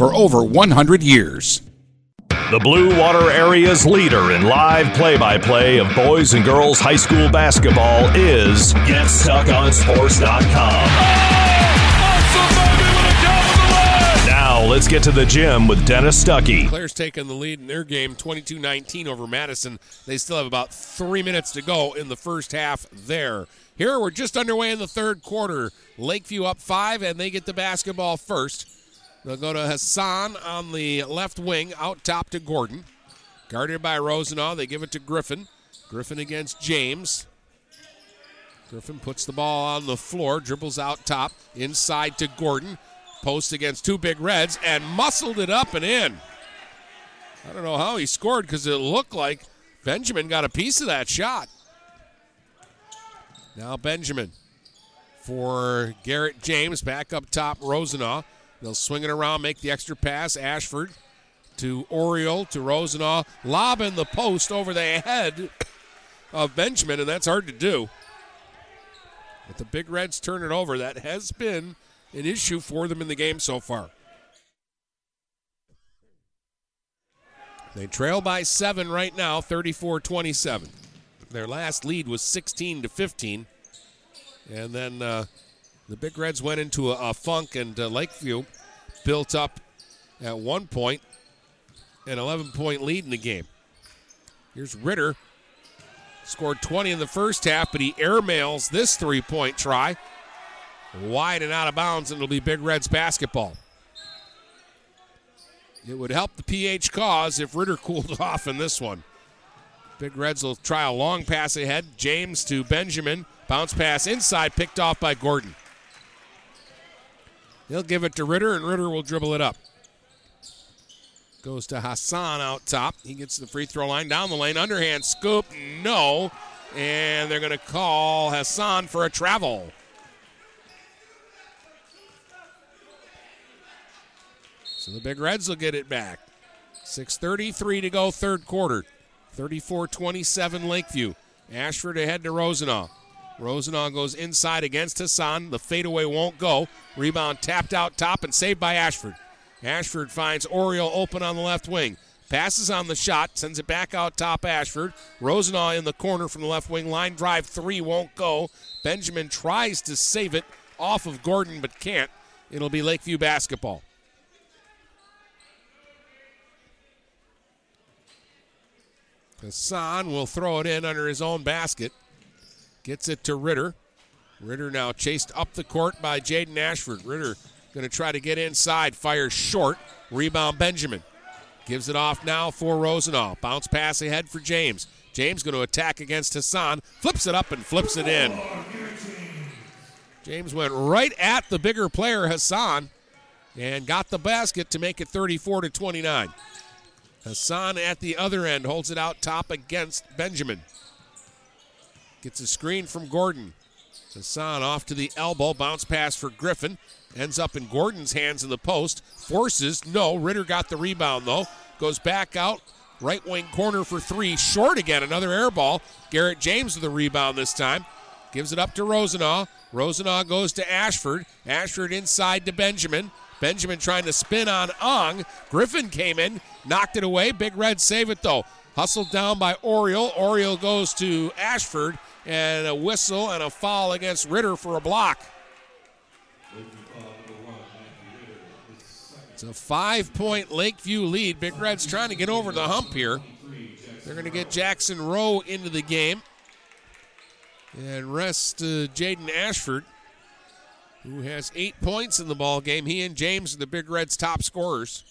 Q: for over 100 years.
D: The Blue Water Area's leader in live play by play of boys and girls high school basketball is GetStuckOnSports.com. Now let's get to the gym with Dennis Stuckey.
F: Clair's taking the lead in their game 22 19 over Madison. They still have about three minutes to go in the first half there. Here we're just underway in the third quarter. Lakeview up five, and they get the basketball first. They'll go to Hassan on the left wing, out top to Gordon. Guarded by Rosenau. They give it to Griffin. Griffin against James. Griffin puts the ball on the floor, dribbles out top, inside to Gordon. Post against two big reds and muscled it up and in. I don't know how he scored because it looked like Benjamin got a piece of that shot. Now Benjamin for Garrett James back up top, Rosenau. They'll swing it around, make the extra pass. Ashford to Oriole to Rosenau, lobbing the post over the head of Benjamin, and that's hard to do. But the Big Reds turn it over. That has been an issue for them in the game so far. They trail by seven right now, 34 27. Their last lead was 16 to 15. And then uh, the Big Reds went into a, a funk, and uh, Lakeview built up at one point an 11 point lead in the game. Here's Ritter. Scored 20 in the first half, but he airmails this three point try. Wide and out of bounds, and it'll be Big Reds basketball. It would help the PH cause if Ritter cooled off in this one. Big Reds will try a long pass ahead. James to Benjamin. Bounce pass inside, picked off by Gordon. He'll give it to Ritter, and Ritter will dribble it up. Goes to Hassan out top. He gets to the free throw line down the lane. Underhand scoop. No. And they're going to call Hassan for a travel. So the Big Reds will get it back. 6.33 to go, third quarter. 34 27 Lakeview. Ashford ahead to Rosenau. Rosenau goes inside against Hassan. The fadeaway won't go. Rebound tapped out top and saved by Ashford. Ashford finds Oriole open on the left wing. Passes on the shot, sends it back out top Ashford. Rosenau in the corner from the left wing. Line drive three won't go. Benjamin tries to save it off of Gordon but can't. It'll be Lakeview basketball. Hassan will throw it in under his own basket. Gets it to Ritter. Ritter now chased up the court by Jaden Ashford. Ritter going to try to get inside, fires short. Rebound Benjamin. Gives it off now for Rosenau. Bounce pass ahead for James. James going to attack against Hassan. Flips it up and flips it in. James went right at the bigger player, Hassan, and got the basket to make it 34 to 29. Hassan at the other end holds it out top against Benjamin. Gets a screen from Gordon. Hassan off to the elbow. Bounce pass for Griffin. Ends up in Gordon's hands in the post. Forces. No. Ritter got the rebound, though. Goes back out. Right wing corner for three. Short again. Another air ball. Garrett James with the rebound this time. Gives it up to Rosenau. Rosenau goes to Ashford. Ashford inside to Benjamin. Benjamin trying to spin on Ong. Griffin came in, knocked it away. Big Red save it though. Hustled down by Oriole. Oriole goes to Ashford, and a whistle and a foul against Ritter for a block. It's a five point Lakeview lead. Big Red's trying to get over the hump here. They're going to get Jackson Rowe into the game and rest uh, Jaden Ashford, who has eight points in the ball game. He and James are the Big Reds' top scorers.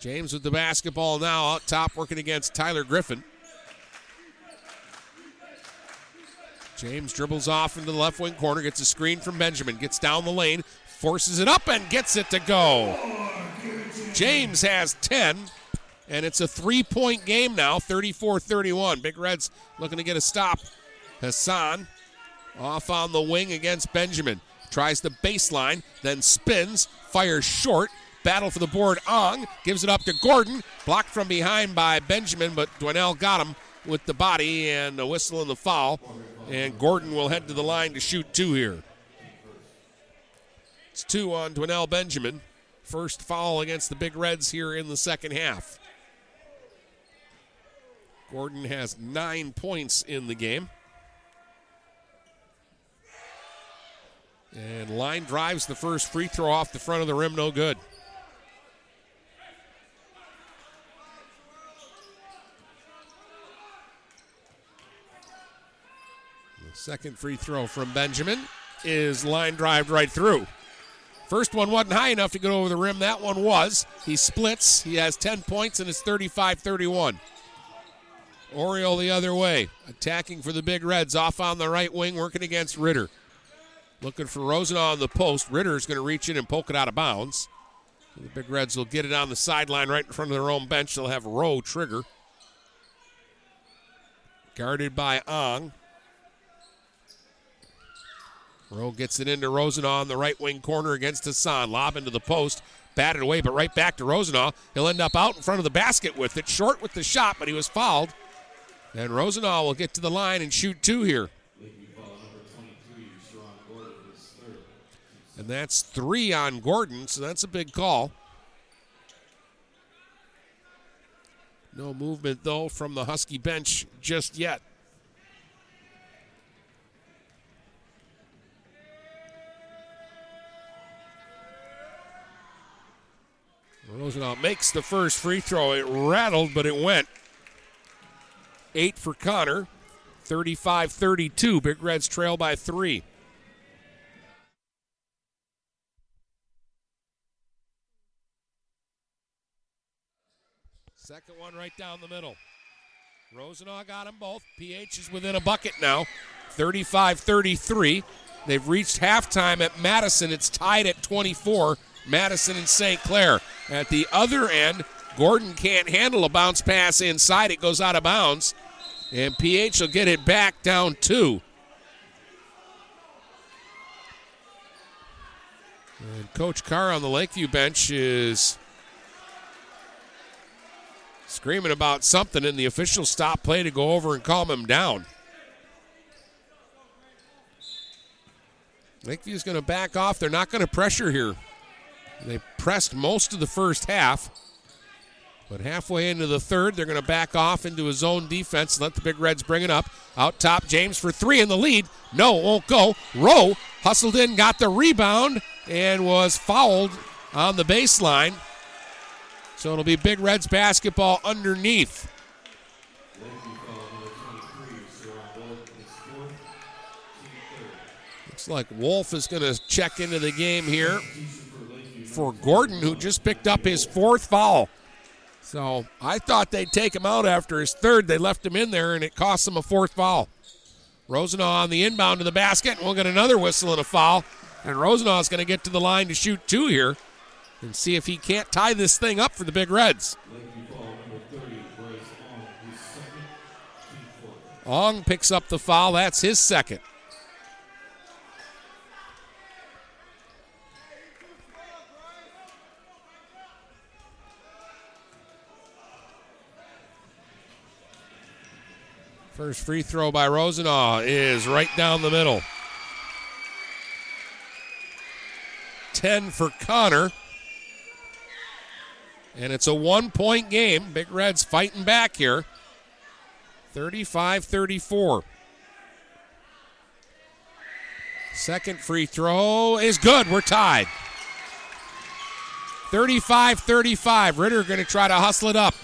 F: James with the basketball now out top, working against Tyler Griffin. James dribbles off into the left wing corner, gets a screen from Benjamin, gets down the lane, forces it up, and gets it to go. James has 10, and it's a three point game now 34 31. Big Reds looking to get a stop. Hassan off on the wing against Benjamin. Tries the baseline, then spins, fires short. Battle for the board. Ong gives it up to Gordon. Blocked from behind by Benjamin, but Dwinell got him with the body and a whistle and the foul. And Gordon will head to the line to shoot two here. It's two on Dwinell Benjamin. First foul against the Big Reds here in the second half. Gordon has nine points in the game. And line drives the first free throw off the front of the rim, no good. Second free throw from Benjamin is line drive right through. First one wasn't high enough to get over the rim. That one was. He splits. He has 10 points and it's 35 31. Oriole the other way, attacking for the Big Reds off on the right wing, working against Ritter. Looking for Rosenau on the post. Ritter is going to reach in and poke it out of bounds. The Big Reds will get it on the sideline right in front of their own bench. They'll have Rowe trigger. Guarded by Ong. Rowe gets it into Rosenau on the right wing corner against Hassan. Lob into the post. Batted away, but right back to Rosenau. He'll end up out in front of the basket with it. Short with the shot, but he was fouled. And Rosenau will get to the line and shoot two here. And that's three on Gordon, so that's a big call. No movement, though, from the Husky bench just yet. Rosenau makes the first free throw. It rattled, but it went. Eight for Connor. 35 32. Big Reds trail by three. Second one right down the middle. Rosenau got them both. PH is within a bucket now. 35 33. They've reached halftime at Madison. It's tied at 24. Madison and St. Clair. At the other end, Gordon can't handle a bounce pass inside. It goes out of bounds. And PH will get it back down two. And Coach Carr on the Lakeview bench is screaming about something, and the officials stop play to go over and calm him down. Lakeview's going to back off. They're not going to pressure here. They pressed most of the first half. But halfway into the third, they're going to back off into a zone defense and let the Big Reds bring it up. Out top, James for three in the lead. No, won't go. Rowe hustled in, got the rebound, and was fouled on the baseline. So it'll be Big Reds basketball underneath. Looks like Wolf is going to check into the game here for Gordon, who just picked up his fourth foul. So I thought they'd take him out after his third. They left him in there, and it cost him a fourth foul. Rosenau on the inbound to the basket. We'll get another whistle and a foul. And Rosenau is going to get to the line to shoot two here and see if he can't tie this thing up for the Big Reds. Ong picks up the foul. That's his second. First free throw by Rosenau is right down the middle. 10 for Connor. And it's a one point game. Big Reds fighting back here. 35 34. Second free throw is good. We're tied. 35 35. Ritter going to try to hustle it up.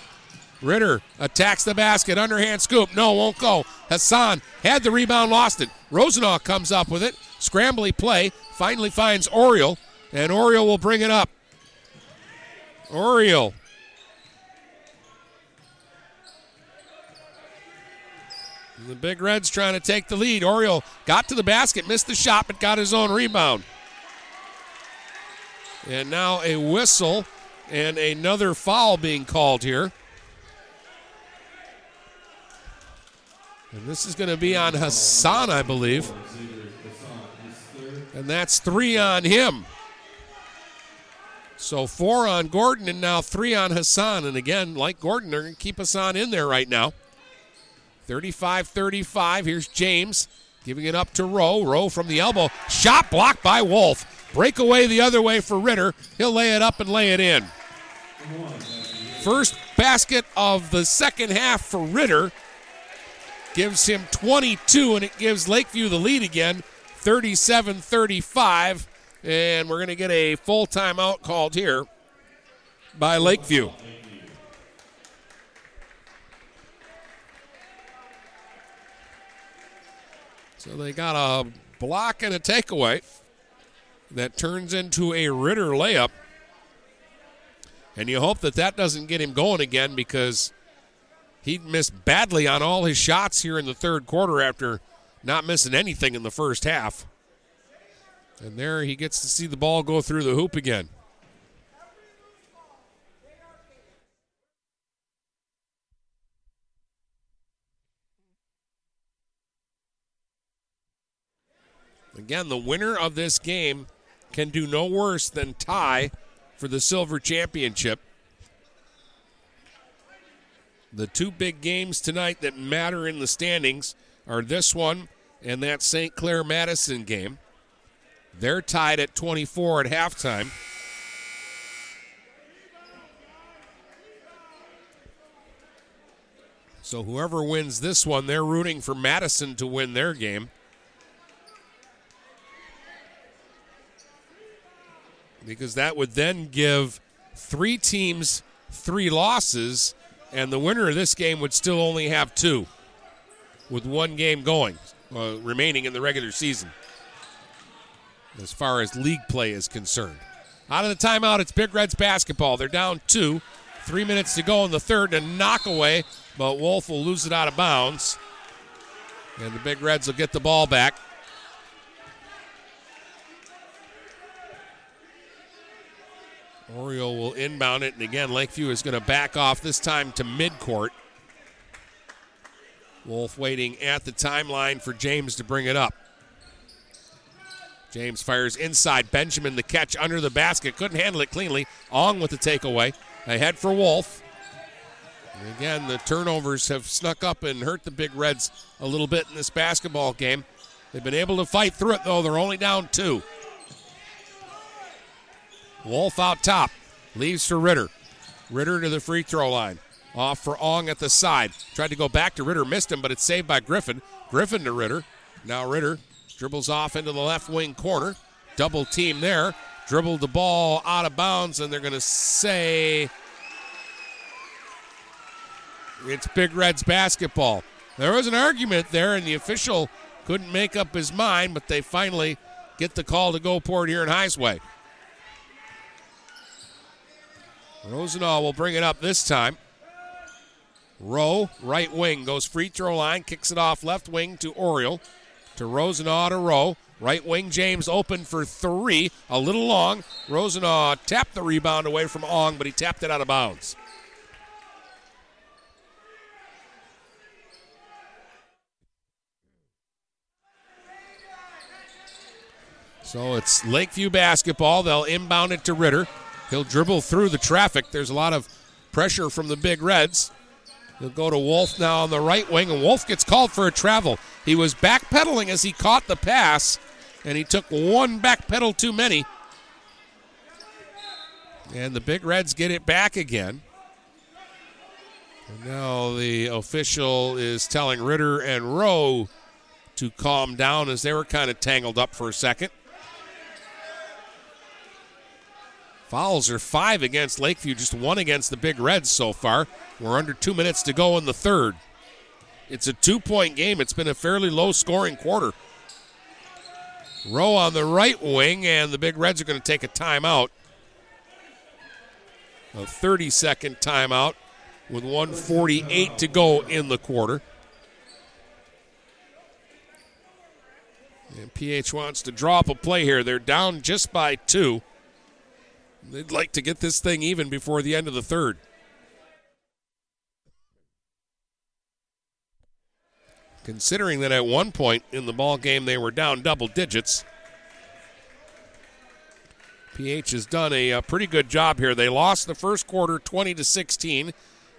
F: Ritter attacks the basket. Underhand scoop. No, won't go. Hassan had the rebound, lost it. Rosenau comes up with it. Scrambly play. Finally finds Oriole. And Oriole will bring it up. Oriole. The Big Reds trying to take the lead. Oriole got to the basket, missed the shot, but got his own rebound. And now a whistle and another foul being called here. This is going to be on Hassan, I believe. And that's three on him. So four on Gordon and now three on Hassan. And again, like Gordon, they're going to keep Hassan in there right now. 35 35. Here's James giving it up to Rowe. Rowe from the elbow. Shot blocked by Wolf. Breakaway the other way for Ritter. He'll lay it up and lay it in. First basket of the second half for Ritter gives him 22, and it gives Lakeview the lead again, 37 35. And we're going to get a full timeout called here by Lakeview. So they got a block and a takeaway that turns into a Ritter layup. And you hope that that doesn't get him going again because he missed badly on all his shots here in the third quarter after not missing anything in the first half. And there he gets to see the ball go through the hoop again. Again, the winner of this game can do no worse than tie for the silver championship. The two big games tonight that matter in the standings are this one and that St. Clair Madison game. They're tied at 24 at halftime. So whoever wins this one, they're rooting for Madison to win their game. Because that would then give three teams three losses, and the winner of this game would still only have two, with one game going, uh, remaining in the regular season as far as league play is concerned. Out of the timeout, it's Big Reds basketball. They're down two. Three minutes to go in the third, and a knockaway, but Wolf will lose it out of bounds. And the Big Reds will get the ball back. Oriole will inbound it, and again, Lakeview is going to back off this time to midcourt. Wolf waiting at the timeline for James to bring it up. James fires inside. Benjamin the catch under the basket. Couldn't handle it cleanly. Ong with the takeaway. Ahead for Wolf. And again, the turnovers have snuck up and hurt the Big Reds a little bit in this basketball game. They've been able to fight through it, though. They're only down two. Wolf out top. Leaves for Ritter. Ritter to the free throw line. Off for Ong at the side. Tried to go back to Ritter, missed him, but it's saved by Griffin. Griffin to Ritter. Now Ritter dribbles off into the left wing corner. Double team there. Dribbled the ball out of bounds, and they're going to say it's Big Reds basketball. There was an argument there, and the official couldn't make up his mind, but they finally get the call to go Port Huron's way. Rosenau will bring it up this time. Rowe, right wing, goes free throw line, kicks it off left wing to Oriole. To Rosenau to Rowe. Right wing, James open for three. A little long. Rosenau tapped the rebound away from Ong, but he tapped it out of bounds. So it's Lakeview basketball. They'll inbound it to Ritter. He'll dribble through the traffic. There's a lot of pressure from the Big Reds. He'll go to Wolf now on the right wing, and Wolf gets called for a travel. He was backpedaling as he caught the pass, and he took one backpedal too many. And the Big Reds get it back again. And now the official is telling Ritter and Rowe to calm down as they were kind of tangled up for a second. Fouls are five against Lakeview, just one against the Big Reds so far. We're under two minutes to go in the third. It's a two point game. It's been a fairly low scoring quarter. Rowe on the right wing, and the Big Reds are going to take a timeout. A 30 second timeout with 148 to go in the quarter. And PH wants to draw up a play here. They're down just by two. They'd like to get this thing even before the end of the third. Considering that at one point in the ball game they were down double digits, PH has done a, a, pretty good job here. They lost the first quarter 20 to 16.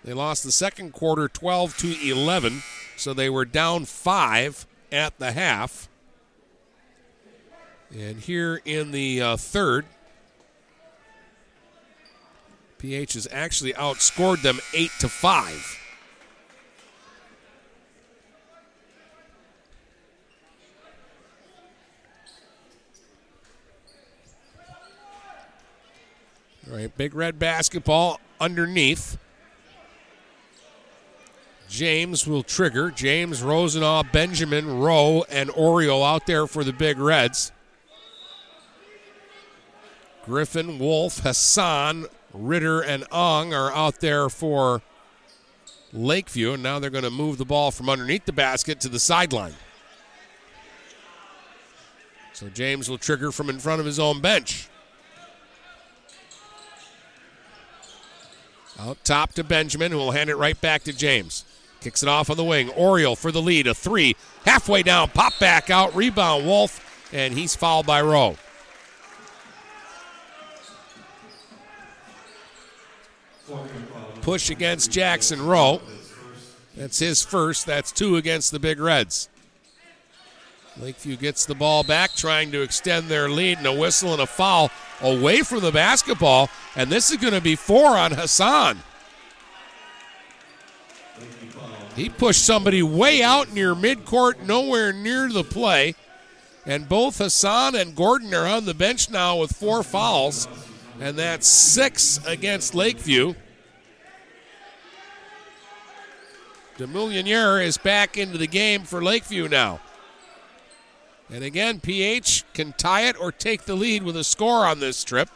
F: They lost the second quarter 12 to 11, so they were down 5 at the half. And here in the uh, third, PH has actually outscored them 8 to 5. All right, Big Red basketball underneath. James will trigger. James, Rosenau, Benjamin, Rowe, and Oriole out there for the Big Reds. Griffin, Wolf, Hassan, Ritter, and Ong are out there for Lakeview, and now they're going to move the ball from underneath the basket to the sideline. So James will trigger from in front of his own bench. Out top to Benjamin, who will hand it right back to James. Kicks it off on the wing. Oriole for the lead. A three. Halfway down. Pop back out. Rebound Wolf. And he's fouled by Rowe. Push against Jackson Rowe. That's his first. That's two against the Big Reds. Lakeview gets the ball back, trying to extend their lead, and a whistle and a foul away from the basketball. And this is going to be four on Hassan. He pushed somebody way out near midcourt, nowhere near the play. And both Hassan and Gordon are on the bench now with four fouls. And that's six against Lakeview. DeMoulionier is back into the game for Lakeview now. And again, PH can tie it or take the lead with a score on this trip.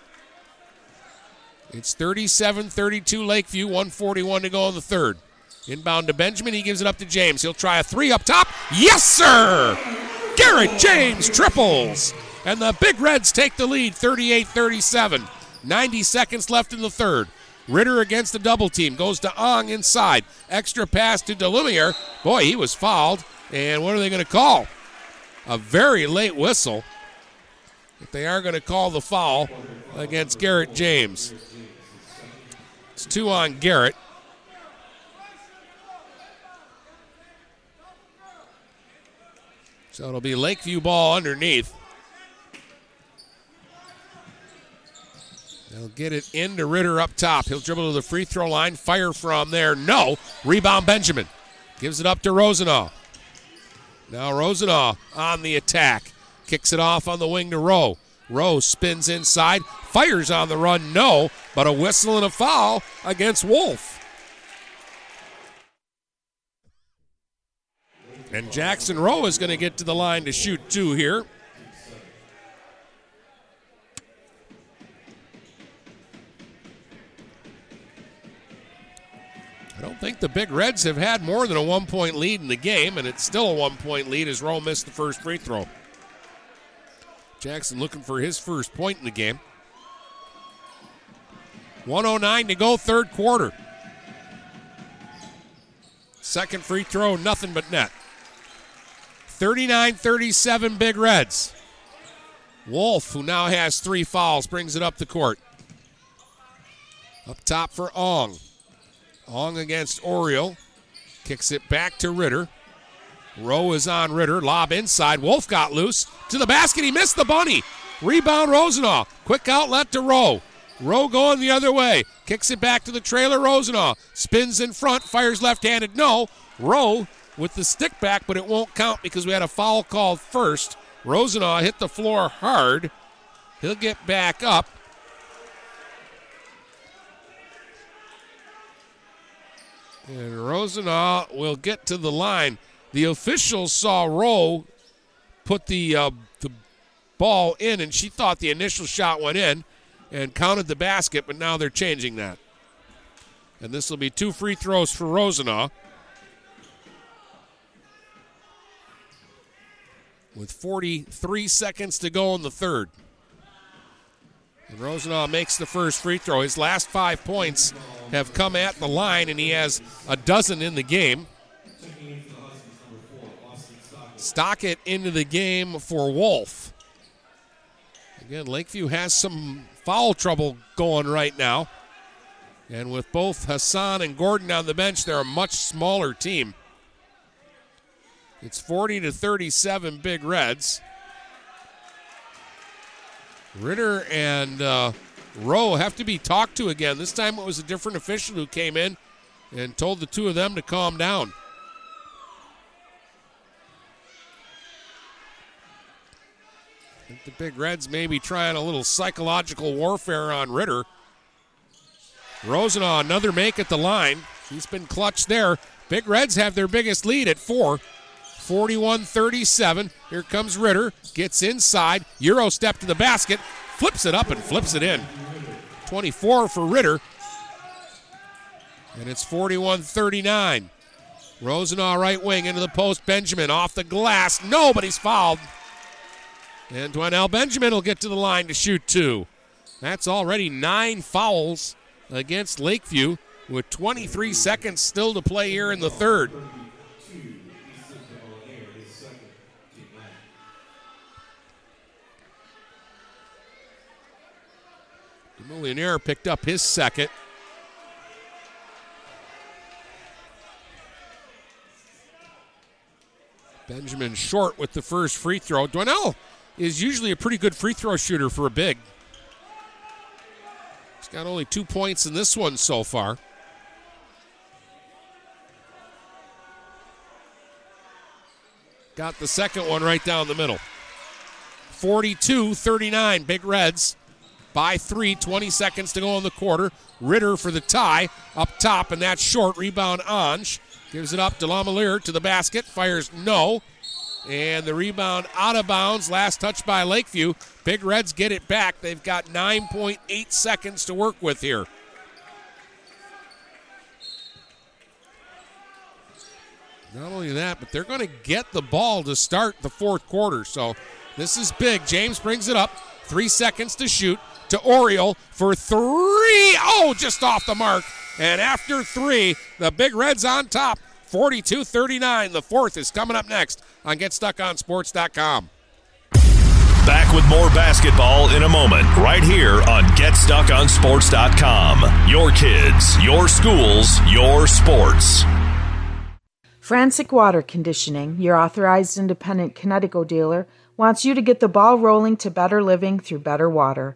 F: It's 37 32 Lakeview, 141 to go in the third. Inbound to Benjamin. He gives it up to James. He'll try a three up top. Yes, sir! Garrett James triples. And the Big Reds take the lead 38 37. 90 seconds left in the third. Ritter against the double team. Goes to Ong inside. Extra pass to Delumiere. Boy, he was fouled. And what are they going to call? A very late whistle. If they are going to call the foul against Garrett James. It's two on Garrett. So it'll be Lakeview ball underneath. They'll get it into Ritter up top. He'll dribble to the free throw line, fire from there. No. Rebound Benjamin. Gives it up to Rosenau. Now Rosenau on the attack. Kicks it off on the wing to Rowe. Rowe spins inside, fires on the run. No, but a whistle and a foul against Wolf. And Jackson Rowe is going to get to the line to shoot two here. I don't think the Big Reds have had more than a one point lead in the game, and it's still a one point lead as Rowe missed the first free throw. Jackson looking for his first point in the game. 109 to go, third quarter. Second free throw, nothing but net. 39 37 Big Reds. Wolf, who now has three fouls, brings it up the court. Up top for Ong. Ong against Oriole. Kicks it back to Ritter. Rowe is on Ritter. Lob inside. Wolf got loose. To the basket. He missed the bunny. Rebound Rosenau. Quick outlet to Rowe. Rowe going the other way. Kicks it back to the trailer. Rosenau spins in front. Fires left handed. No. Rowe with the stick back, but it won't count because we had a foul called first. Rosenau hit the floor hard. He'll get back up. And Rosenau will get to the line. The officials saw Rowe put the uh, the ball in, and she thought the initial shot went in and counted the basket, but now they're changing that. And this will be two free throws for Rosenau. With 43 seconds to go in the third. And Rosenau makes the first free throw. His last five points have come at the line, and he has a dozen in the game. Stockett into the game for Wolf. Again, Lakeview has some foul trouble going right now. And with both Hassan and Gordon on the bench, they're a much smaller team. It's 40 to 37 Big Reds. Ritter and uh, Rowe have to be talked to again. This time it was a different official who came in and told the two of them to calm down. The Big Reds may be trying a little psychological warfare on Ritter. Rosenau, another make at the line. He's been clutch there. Big Reds have their biggest lead at four. 41 37. Here comes Ritter. Gets inside. Euro step to the basket. Flips it up and flips it in. 24 for Ritter. And it's 41 39. Rosenau right wing into the post. Benjamin off the glass. Nobody's fouled. And Dwynell Benjamin will get to the line to shoot two. That's already nine fouls against Lakeview with 23 seconds still to play here in the third. Millionaire picked up his second. Benjamin short with the first free throw. Dwynell is usually a pretty good free throw shooter for a big. He's got only two points in this one so far. Got the second one right down the middle. 42 39, Big Reds by three, 20 seconds to go in the quarter. Ritter for the tie up top, and that short. Rebound Ange. Gives it up to Lamalier to the basket. Fires no. And the rebound out of bounds. Last touch by Lakeview. Big Reds get it back. They've got 9.8 seconds to work with here. Not only that, but they're going to get the ball to start the fourth quarter. So this is big. James brings it up. Three seconds to shoot to Oriole for three. Oh, just off the mark. And after three, the Big Reds on top, 42 39. The fourth is coming up next on GetStuckOnSports.com.
D: Back with more basketball in a moment, right here on GetStuckOnSports.com. Your kids, your schools, your sports.
O: Frantic Water Conditioning, your authorized independent Kinetico dealer, wants you to get the ball rolling to better living through better water.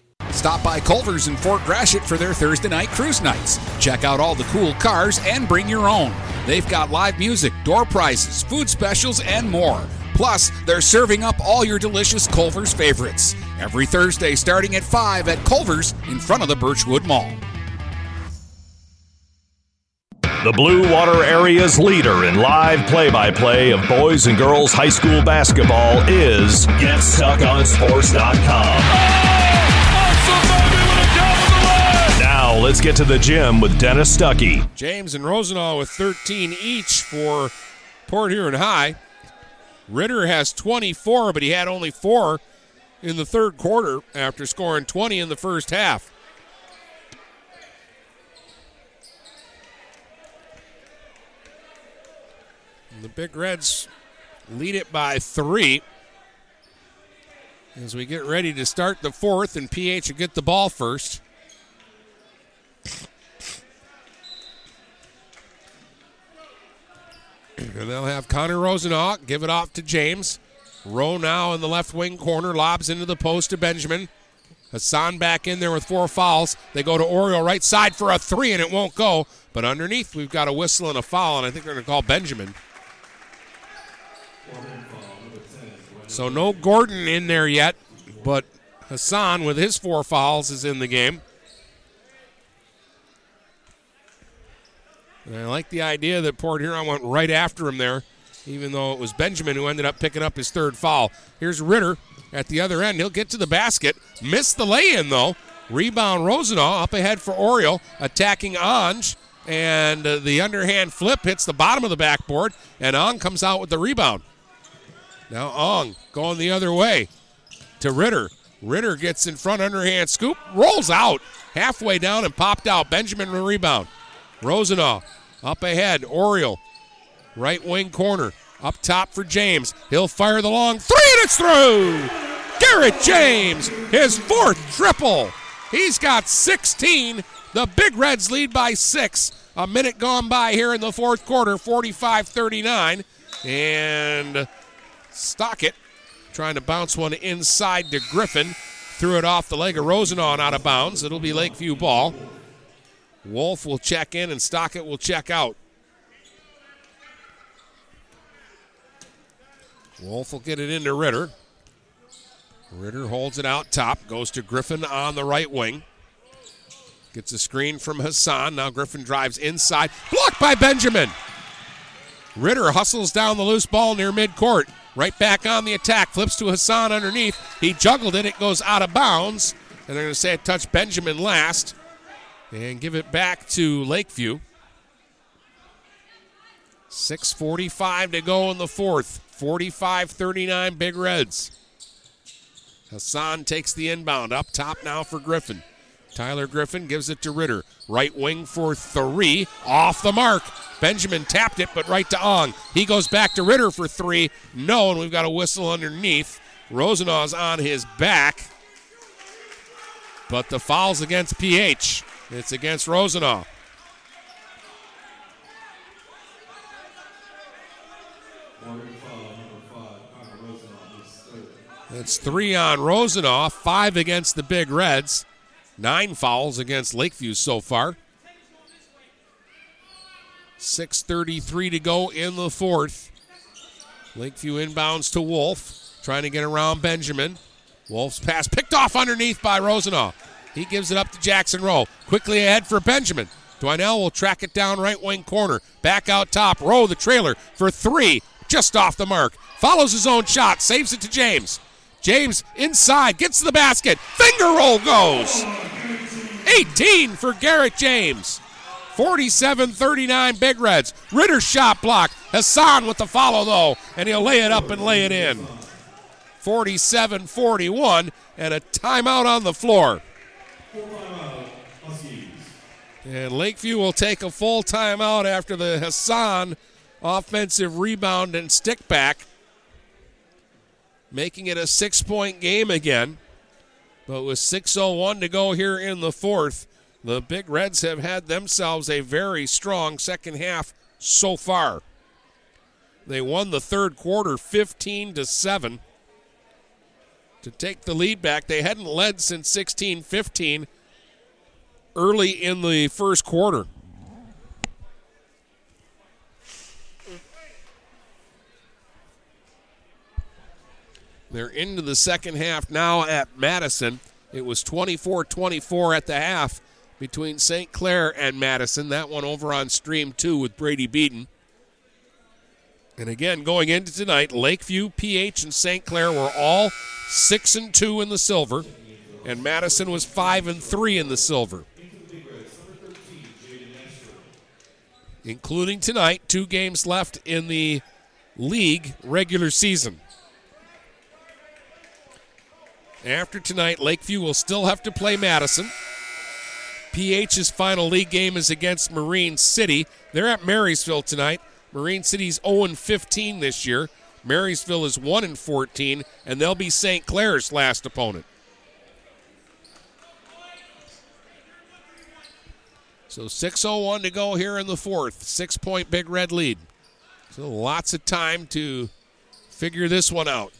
Q: Stop by Culver's in Fort Gratiot for their Thursday night cruise nights. Check out all the cool cars and bring your own. They've got live music, door prizes, food specials, and more. Plus, they're serving up all your delicious Culver's favorites. Every Thursday starting at 5 at Culver's in front of the Birchwood Mall.
D: The Blue Water Area's leader in live play by play of boys and girls high school basketball is GetStuckOnSports.com. Now let's get to the gym with Dennis Stuckey.
F: James and Rosenau with 13 each for Port Huron High. Ritter has 24, but he had only four in the third quarter after scoring 20 in the first half. The Big Reds lead it by three. As we get ready to start the fourth, and PH will get the ball first. And they'll have Connor Rosenau give it off to James. Rowe now in the left wing corner, lobs into the post to Benjamin. Hassan back in there with four fouls. They go to Oriole right side for a three, and it won't go. But underneath, we've got a whistle and a foul, and I think they're going to call Benjamin. So no Gordon in there yet, but Hassan with his four fouls is in the game. And I like the idea that Port Huron went right after him there, even though it was Benjamin who ended up picking up his third foul. Here's Ritter at the other end. He'll get to the basket. Missed the lay in, though. Rebound Rosenau up ahead for Oriole, attacking Ange. And uh, the underhand flip hits the bottom of the backboard, and Ong comes out with the rebound. Now Ong going the other way to Ritter. Ritter gets in front, underhand scoop, rolls out halfway down and popped out. Benjamin rebound. Rosenau up ahead. Oriole, right wing corner. Up top for James. He'll fire the long three and it's through. Garrett James, his fourth triple. He's got 16. The Big Reds lead by six. A minute gone by here in the fourth quarter, 45 39. And Stockett trying to bounce one inside to Griffin. Threw it off the leg of Rosenau and out of bounds. It'll be Lakeview ball. Wolf will check in and Stockett will check out. Wolf will get it into Ritter. Ritter holds it out top, goes to Griffin on the right wing. Gets a screen from Hassan. Now Griffin drives inside. Blocked by Benjamin. Ritter hustles down the loose ball near midcourt. Right back on the attack. Flips to Hassan underneath. He juggled it. It goes out of bounds. And they're going to say it touched Benjamin last. And give it back to Lakeview. 6.45 to go in the fourth. 45 39 Big Reds. Hassan takes the inbound. Up top now for Griffin. Tyler Griffin gives it to Ritter. Right wing for three. Off the mark. Benjamin tapped it, but right to Ong. He goes back to Ritter for three. No, and we've got a whistle underneath. Rosenau's on his back. But the foul's against PH. It's against Rosenau. It's three on Rosenau, five against the Big Reds, nine fouls against Lakeview so far. 6.33 to go in the fourth. Lakeview inbounds to Wolf, trying to get around Benjamin. Wolf's pass picked off underneath by Rosenau. He gives it up to Jackson Rowe. Quickly ahead for Benjamin. Dwinell will track it down right wing corner. Back out top. Rowe the trailer for three. Just off the mark. Follows his own shot. Saves it to James. James inside. Gets to the basket. Finger roll goes. 18 for Garrett James. 47 39 Big Reds. Ritter shot block. Hassan with the follow, though, and he'll lay it up and lay it in. 47 41, and a timeout on the floor. And Lakeview will take a full timeout after the Hassan offensive rebound and stick back, making it a six point game again. But with 6.01 to go here in the fourth, the Big Reds have had themselves a very strong second half so far. They won the third quarter 15 to 7 to take the lead back. They hadn't led since 16 15 early in the first quarter. They're into the second half now at Madison. It was 24 24 at the half between St. Clair and Madison. That one over on Stream 2 with Brady Beaton. And again, going into tonight, Lakeview, PH, and St. Clair were all 6 and 2 in the silver, and Madison was 5 and 3 in the silver. Including tonight, two games left in the league regular season. After tonight, Lakeview will still have to play Madison. PH's final league game is against Marine City. They're at Marysville tonight. Marine City's 0 15 this year. Marysville is 1 14, and they'll be St. Clair's last opponent. So 6.01 to go here in the fourth. Six point Big Red lead. So lots of time to figure this one out.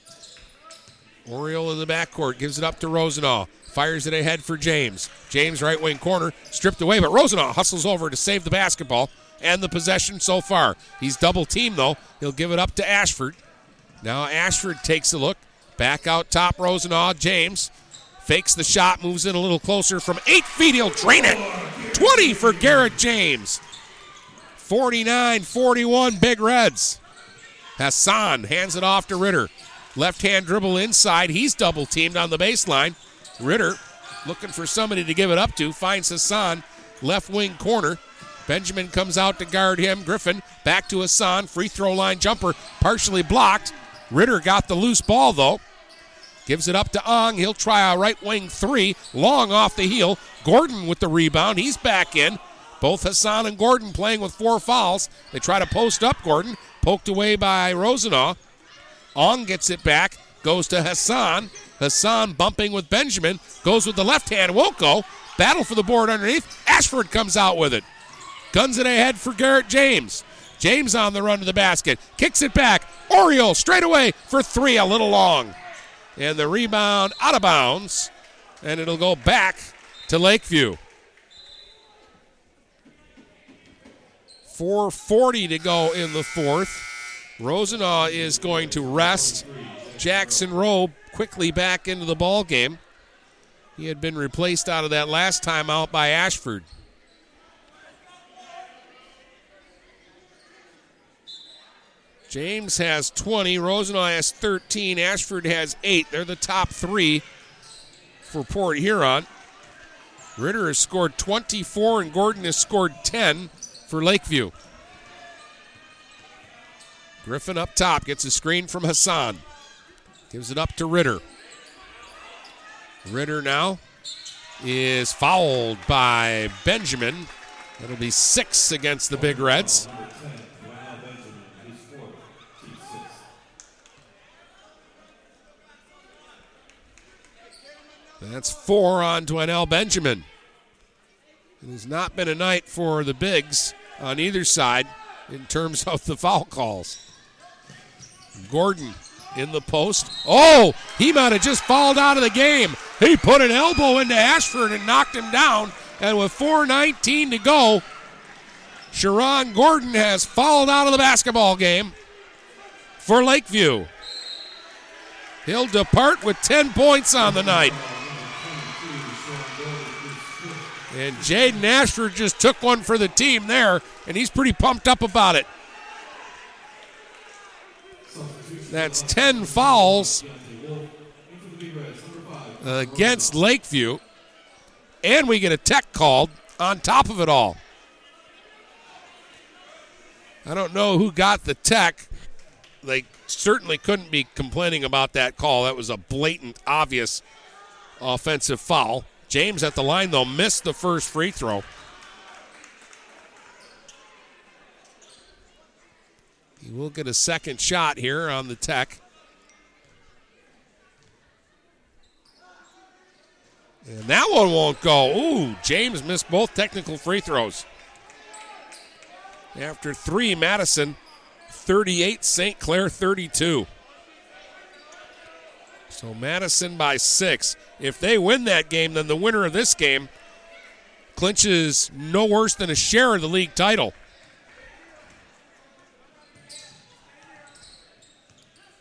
F: Oriole in the backcourt gives it up to Rosenau. Fires it ahead for James. James, right wing corner, stripped away, but Rosenau hustles over to save the basketball and the possession so far. He's double teamed, though. He'll give it up to Ashford. Now Ashford takes a look. Back out top, Rosenau. James fakes the shot, moves in a little closer from eight feet. He'll drain it. 20 for Garrett James. 49 41 Big Reds. Hassan hands it off to Ritter. Left hand dribble inside. He's double teamed on the baseline. Ritter looking for somebody to give it up to. Finds Hassan, left wing corner. Benjamin comes out to guard him. Griffin back to Hassan. Free throw line jumper partially blocked. Ritter got the loose ball though. Gives it up to Ong. He'll try a right wing three. Long off the heel. Gordon with the rebound. He's back in. Both Hassan and Gordon playing with four fouls. They try to post up Gordon. Poked away by Rosenau. Ong gets it back. Goes to Hassan. Hassan bumping with Benjamin. Goes with the left hand. Won't go. Battle for the board underneath. Ashford comes out with it. Guns it ahead for Garrett James. James on the run to the basket. Kicks it back. Oriole straight away for three, a little long. And the rebound out of bounds. And it'll go back to Lakeview. 4.40 to go in the fourth. Rosenau is going to rest Jackson Rowe quickly back into the ball game. He had been replaced out of that last time out by Ashford. James has 20, Rosenau has 13, Ashford has 8. They're the top three for Port Huron. Ritter has scored 24 and Gordon has scored 10 for Lakeview. Griffin up top gets a screen from Hassan. Gives it up to Ritter. Ritter now is fouled by Benjamin. That'll be six against the Big Reds. That's four on Dwinell Benjamin. It has not been a night for the Bigs on either side in terms of the foul calls. Gordon in the post. Oh, he might have just fouled out of the game. He put an elbow into Ashford and knocked him down. And with 4.19 to go, Sharon Gordon has fouled out of the basketball game for Lakeview. He'll depart with 10 points on the night. And Jaden Ashford just took one for the team there, and he's pretty pumped up about it. That's 10 fouls against Lakeview. And we get a tech called on top of it all. I don't know who got the tech. They certainly couldn't be complaining about that call. That was a blatant, obvious offensive foul. James at the line, though, missed the first free throw. He will get a second shot here on the tech. And that one won't go. Ooh, James missed both technical free throws. After three, Madison 38, St. Clair 32. So Madison by six. If they win that game, then the winner of this game clinches no worse than a share of the league title.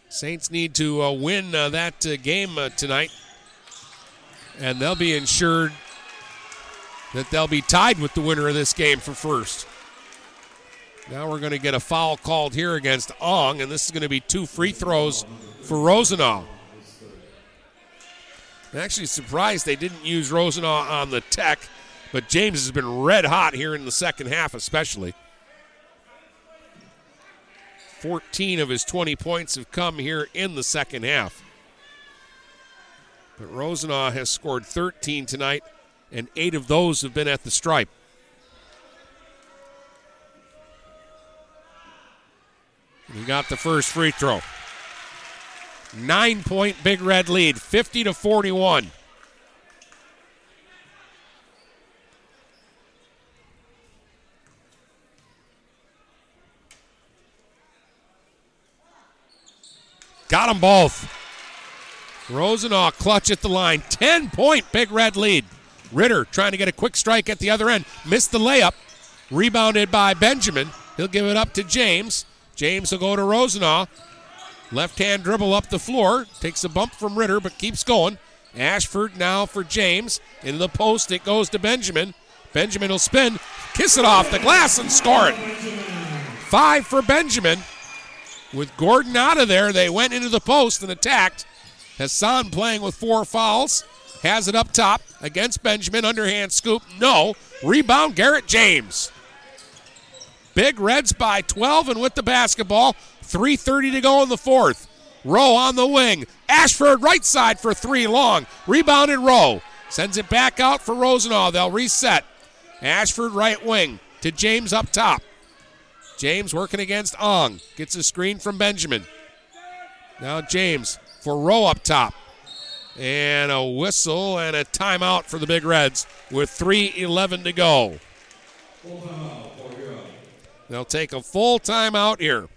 F: Saints need to uh, win uh, that uh, game uh, tonight, and they'll be ensured that they'll be tied with the winner of this game for first. Now we're going to get a foul called here against Ong, and this is going to be two free throws for Rosenau. I'm actually surprised they didn't use Rosenau on the tech, but James has been red hot here in the second half, especially. 14 of his 20 points have come here in the second half. But Rosenau has scored 13 tonight, and eight of those have been at the stripe. He got the first free throw. Nine point Big Red lead, 50 to 41. Got them both. Rosenau clutch at the line. 10 point Big Red lead. Ritter trying to get a quick strike at the other end. Missed the layup. Rebounded by Benjamin. He'll give it up to James. James will go to Rosenau. Left hand dribble up the floor. Takes a bump from Ritter, but keeps going. Ashford now for James. Into the post, it goes to Benjamin. Benjamin will spin, kiss it off the glass, and score it. Five for Benjamin. With Gordon out of there, they went into the post and attacked. Hassan playing with four fouls. Has it up top against Benjamin. Underhand scoop. No. Rebound, Garrett James. Big Reds by 12 and with the basketball. 3.30 to go in the fourth. Rowe on the wing. Ashford right side for three long. Rebounded Rowe. Sends it back out for Rosenau. They'll reset. Ashford right wing to James up top. James working against Ong. Gets a screen from Benjamin. Now James for Rowe up top. And a whistle and a timeout for the Big Reds with 3.11 to go. They'll take a full timeout here.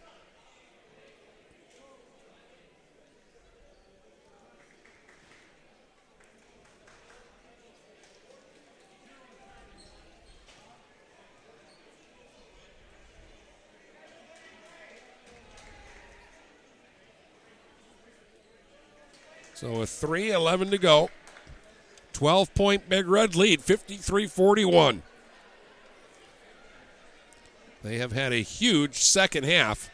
F: So with 3.11 to go, 12 point Big Red lead, 53 41. They have had a huge second half.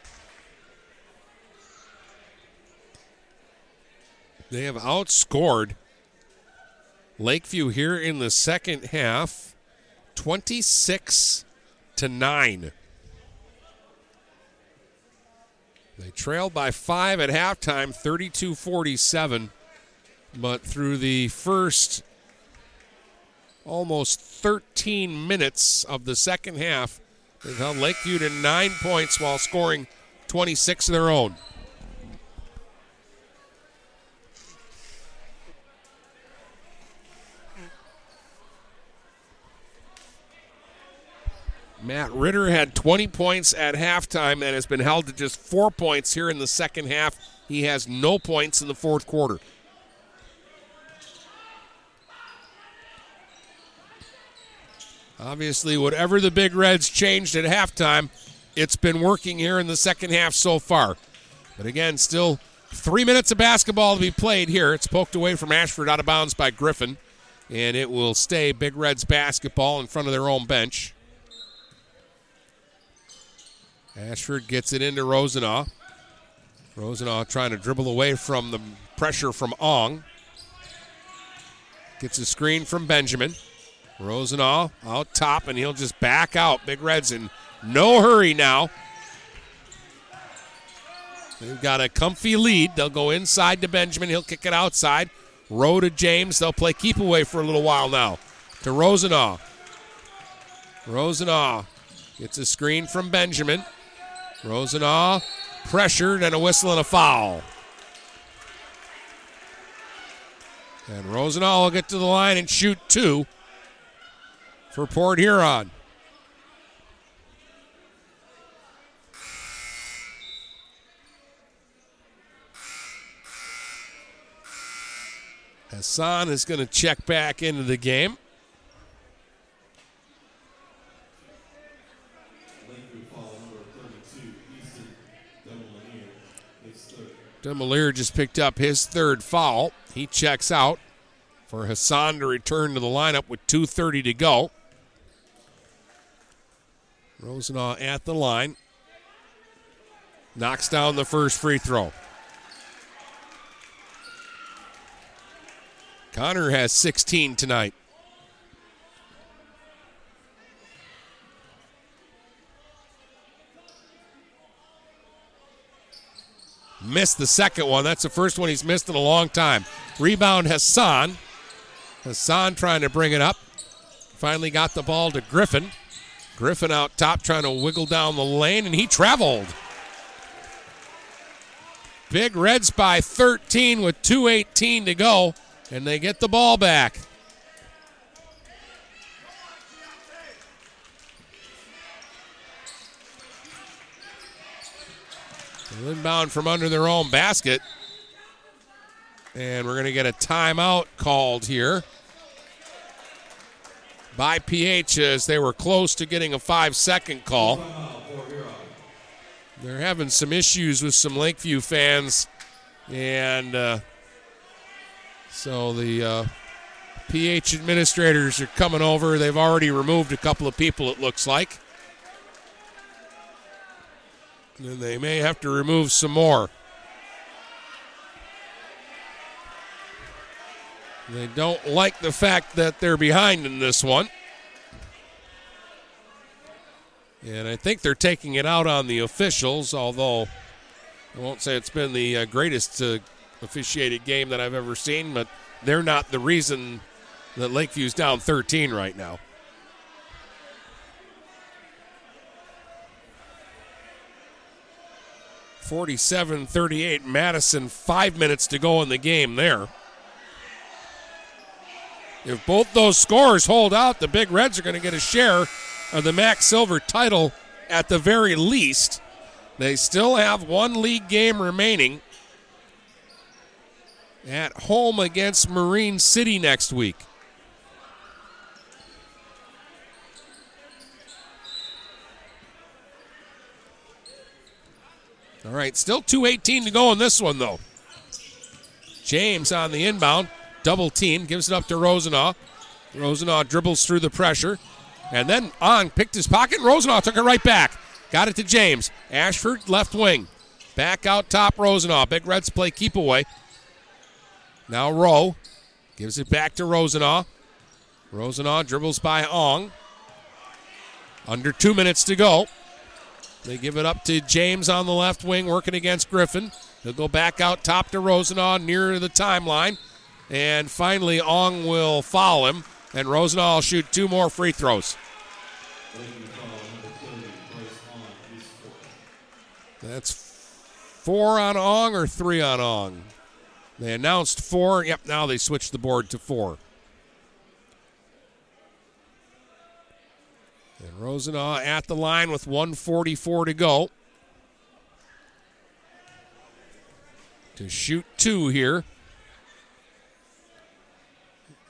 F: They have outscored Lakeview here in the second half 26 to 9. They trailed by five at halftime, 32 47. But through the first almost 13 minutes of the second half, they've held Lakeview to nine points while scoring 26 of their own. Matt Ritter had 20 points at halftime and has been held to just four points here in the second half. He has no points in the fourth quarter. Obviously, whatever the Big Reds changed at halftime, it's been working here in the second half so far. But again, still three minutes of basketball to be played here. It's poked away from Ashford out of bounds by Griffin. and it will stay Big Reds basketball in front of their own bench. Ashford gets it into Rosenau. Rosenau trying to dribble away from the pressure from Ong. Gets a screen from Benjamin. Rosenau out top, and he'll just back out. Big Reds in no hurry now. They've got a comfy lead. They'll go inside to Benjamin. He'll kick it outside. Row to James. They'll play keep away for a little while now. To Rosenau. Rosenau gets a screen from Benjamin. Rosenau pressured and a whistle and a foul. And Rosenau will get to the line and shoot two for Port Huron. Hassan is going to check back into the game. Demolier just picked up his third foul. He checks out for Hassan to return to the lineup with 2.30 to go. Rosenau at the line. Knocks down the first free throw. Connor has 16 tonight. Missed the second one. That's the first one he's missed in a long time. Rebound Hassan. Hassan trying to bring it up. Finally got the ball to Griffin. Griffin out top trying to wiggle down the lane, and he traveled. Big Reds by 13 with 2.18 to go, and they get the ball back. Inbound from under their own basket. And we're going to get a timeout called here by PH as they were close to getting a five second call. They're having some issues with some Lakeview fans. And uh, so the uh, PH administrators are coming over. They've already removed a couple of people, it looks like. And they may have to remove some more. They don't like the fact that they're behind in this one. And I think they're taking it out on the officials, although I won't say it's been the uh, greatest uh, officiated game that I've ever seen, but they're not the reason that Lakeview's down 13 right now. Forty-seven, thirty-eight. Madison, five minutes to go in the game there. If both those scores hold out, the Big Reds are going to get a share of the MAC Silver title at the very least. They still have one league game remaining at home against Marine City next week. All right, still 2.18 to go in this one, though. James on the inbound, double team, gives it up to Rosenau. Rosenau dribbles through the pressure. And then Ong picked his pocket. Rosenau took it right back. Got it to James. Ashford, left wing. Back out top, Rosenau. Big Reds play keep away. Now Rowe gives it back to Rosenau. Rosenau dribbles by Ong. Under two minutes to go. They give it up to James on the left wing, working against Griffin. They'll go back out top to Rosenau near the timeline. And finally, Ong will foul him, and Rosenau will shoot two more free throws. That's four on Ong or three on Ong? They announced four. Yep, now they switched the board to four. And Rosenau at the line with 144 to go. To shoot two here.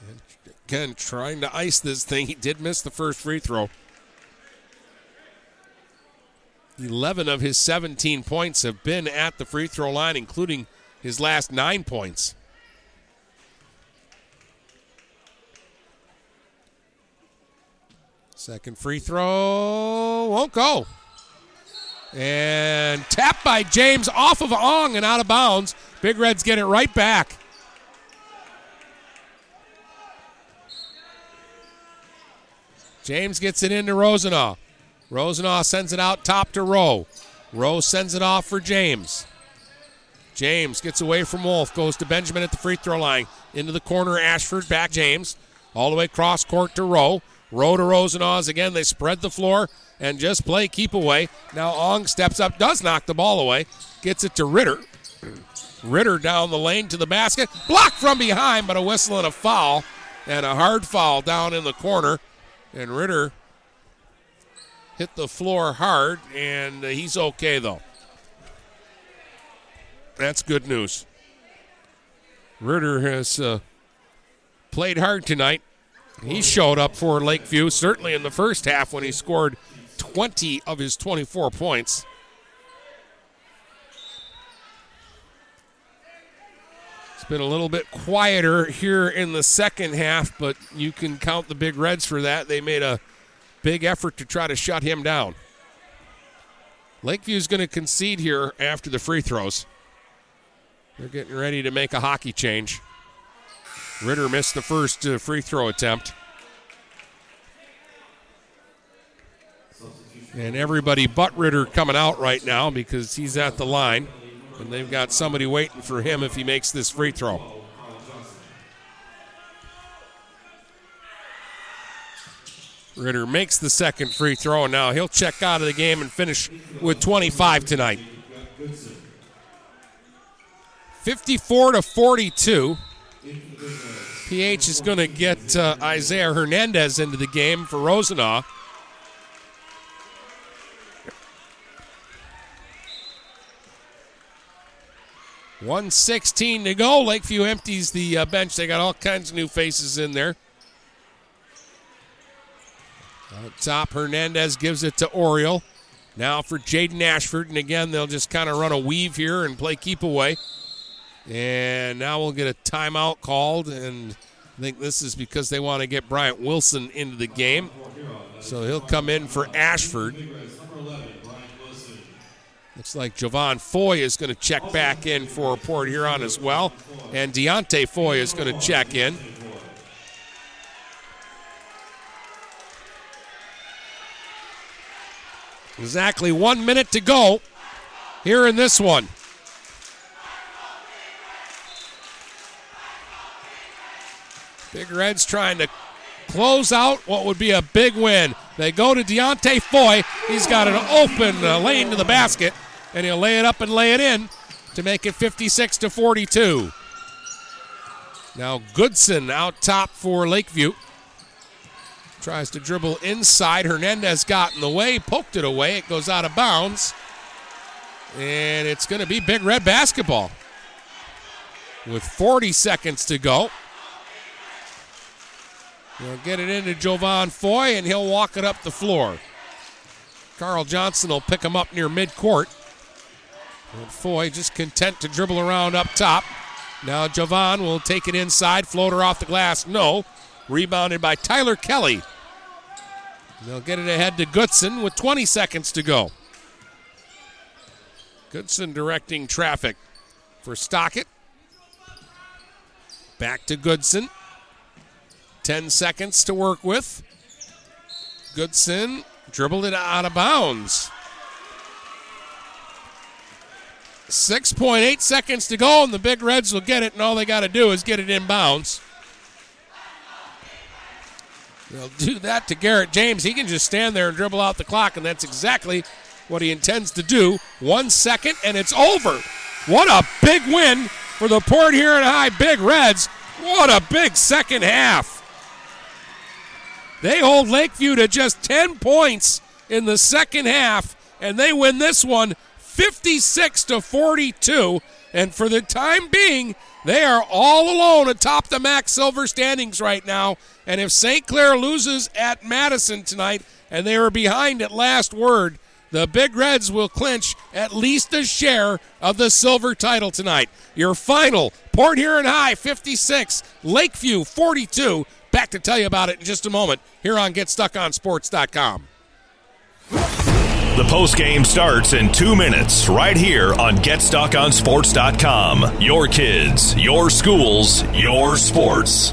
F: And again, trying to ice this thing. He did miss the first free throw. 11 of his 17 points have been at the free throw line, including his last nine points. Second free throw won't go. And tapped by James off of Ong and out of bounds. Big Reds get it right back. James gets it into Rosenau. Rosenau sends it out top to Rowe. Rowe sends it off for James. James gets away from Wolf, goes to Benjamin at the free throw line. Into the corner, Ashford, back James. All the way cross court to Rowe. Rowe to Rosenau's again. They spread the floor and just play keep away. Now Ong steps up, does knock the ball away, gets it to Ritter. Ritter down the lane to the basket. Blocked from behind, but a whistle and a foul. And a hard foul down in the corner. And Ritter hit the floor hard, and he's okay, though. That's good news. Ritter has uh, played hard tonight. He showed up for Lakeview, certainly in the first half when he scored 20 of his 24 points. It's been a little bit quieter here in the second half, but you can count the Big Reds for that. They made a big effort to try to shut him down. Lakeview's going to concede here after the free throws. They're getting ready to make a hockey change. Ritter missed the first uh, free throw attempt. And everybody but Ritter coming out right now because he's at the line. And they've got somebody waiting for him if he makes this free throw. Ritter makes the second free throw, and now he'll check out of the game and finish with 25 tonight. 54 to 42. PH is going to get uh, Isaiah Hernandez into the game for Rosenau. 116 to go. Lakeview empties the uh, bench. They got all kinds of new faces in there. Top, Hernandez gives it to Oriole. Now for Jaden Ashford. And again, they'll just kind of run a weave here and play keep away. And now we'll get a timeout called. And I think this is because they want to get Bryant Wilson into the game. So he'll come in for Ashford. Looks like Javon Foy is going to check back in for Port Huron as well. And Deontay Foy is going to check in. Exactly one minute to go here in this one. Big Reds trying to close out what would be a big win. They go to Deontay Foy. He's got an open uh, lane to the basket, and he'll lay it up and lay it in to make it 56 to 42. Now Goodson out top for Lakeview. Tries to dribble inside. Hernandez got in the way, poked it away. It goes out of bounds. And it's going to be Big Red basketball with 40 seconds to go. They'll get it into Jovan Foy, and he'll walk it up the floor. Carl Johnson will pick him up near midcourt. And Foy just content to dribble around up top. Now Jovan will take it inside, floater off the glass. No. Rebounded by Tyler Kelly. They'll get it ahead to Goodson with 20 seconds to go. Goodson directing traffic for Stockett. Back to Goodson. 10 seconds to work with. Goodson dribbled it out of bounds. 6.8 seconds to go, and the Big Reds will get it, and all they got to do is get it in bounds. They'll do that to Garrett James. He can just stand there and dribble out the clock, and that's exactly what he intends to do. One second, and it's over. What a big win for the Port here Huron High Big Reds. What a big second half. They hold Lakeview to just 10 points in the second half, and they win this one 56 to 42. And for the time being, they are all alone atop the MAC Silver standings right now. And if St. Clair loses at Madison tonight and they are behind at last word, the Big Reds will clinch at least a share of the silver title tonight. Your final Port Huron High 56, Lakeview 42. Back to tell you about it in just a moment here on GetStuckOnSports.com.
D: The post game starts in two minutes right here on GetStuckOnSports.com. Your kids, your schools, your sports.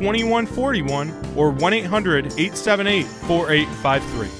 P: 2141 or 1 800 878 4853.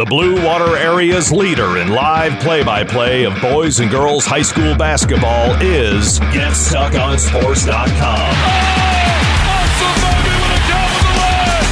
D: The Blue Water Area's leader in live play by play of boys and girls high school basketball is GetStuckOnSports.com.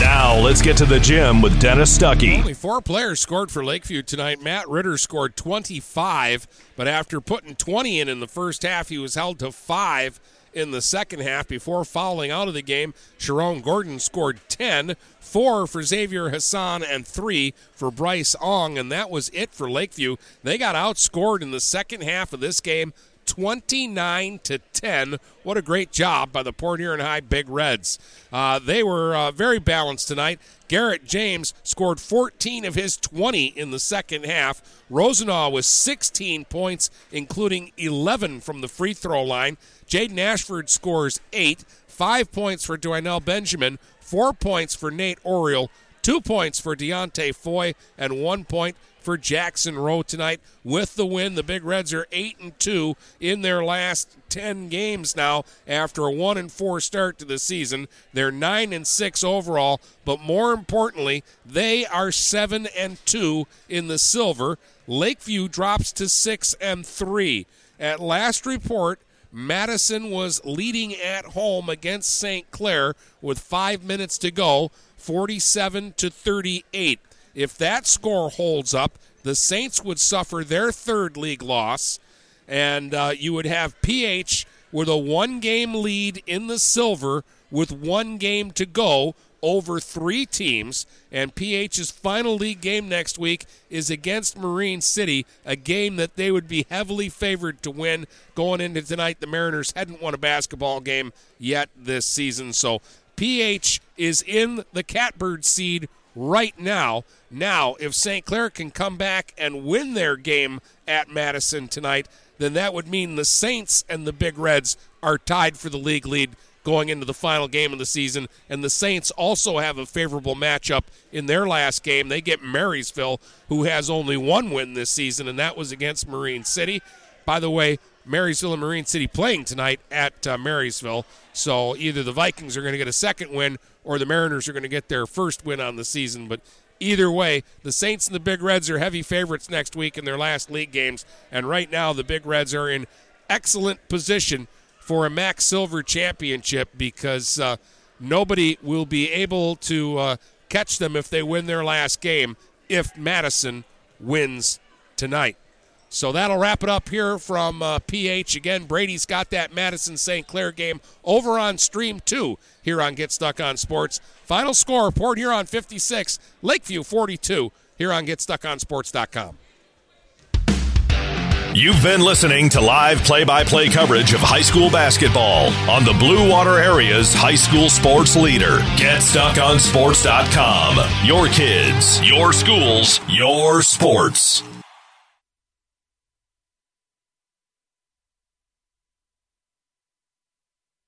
D: Now let's get to the gym with Dennis Stuckey.
F: Only four players scored for Lakeview tonight. Matt Ritter scored 25, but after putting 20 in in the first half, he was held to five in the second half before fouling out of the game. Sharon Gordon scored 10, four for Xavier Hassan, and three for Bryce Ong, and that was it for Lakeview. They got outscored in the second half of this game. 29 to 10. What a great job by the Port Huron High Big Reds. Uh, they were uh, very balanced tonight. Garrett James scored 14 of his 20 in the second half. Rosenau was 16 points, including 11 from the free throw line. Jaden Ashford scores eight, five points for Dwynell Benjamin, four points for Nate Oriel, two points for Deontay Foy, and one point for Jackson Rowe tonight. With the win, the Big Reds are eight and two in their last ten games now after a one and four start to the season. They're nine and six overall, but more importantly, they are seven and two in the silver. Lakeview drops to six and three. At last report, Madison was leading at home against St. Clair with five minutes to go, 47 to 38. If that score holds up, the Saints would suffer their third league loss, and uh, you would have PH with a one game lead in the silver with one game to go over three teams. And PH's final league game next week is against Marine City, a game that they would be heavily favored to win going into tonight. The Mariners hadn't won a basketball game yet this season. So PH is in the catbird seed right now. Now, if St. Clair can come back and win their game at Madison tonight, then that would mean the Saints and the Big Reds are tied for the league lead going into the final game of the season. And the Saints also have a favorable matchup in their last game. They get Marysville, who has only one win this season, and that was against Marine City. By the way, Marysville and Marine City playing tonight at uh, Marysville. So either the Vikings are going to get a second win or the Mariners are going to get their first win on the season. But either way, the Saints and the Big Reds are heavy favorites next week in their last league games. And right now, the Big Reds are in excellent position for a MAC Silver championship because uh, nobody will be able to uh, catch them if they win their last game if Madison wins tonight. So that'll wrap it up here from uh, PH. Again, Brady's got that Madison St. Clair game over on Stream 2 here on Get Stuck on Sports. Final score Port Huron 56, Lakeview 42 here on GetStuckOnSports.com.
D: You've been listening to live play by play coverage of high school basketball on the Blue Water Area's high school sports leader. Get stuck on GetStuckOnSports.com. Your kids, your schools, your sports.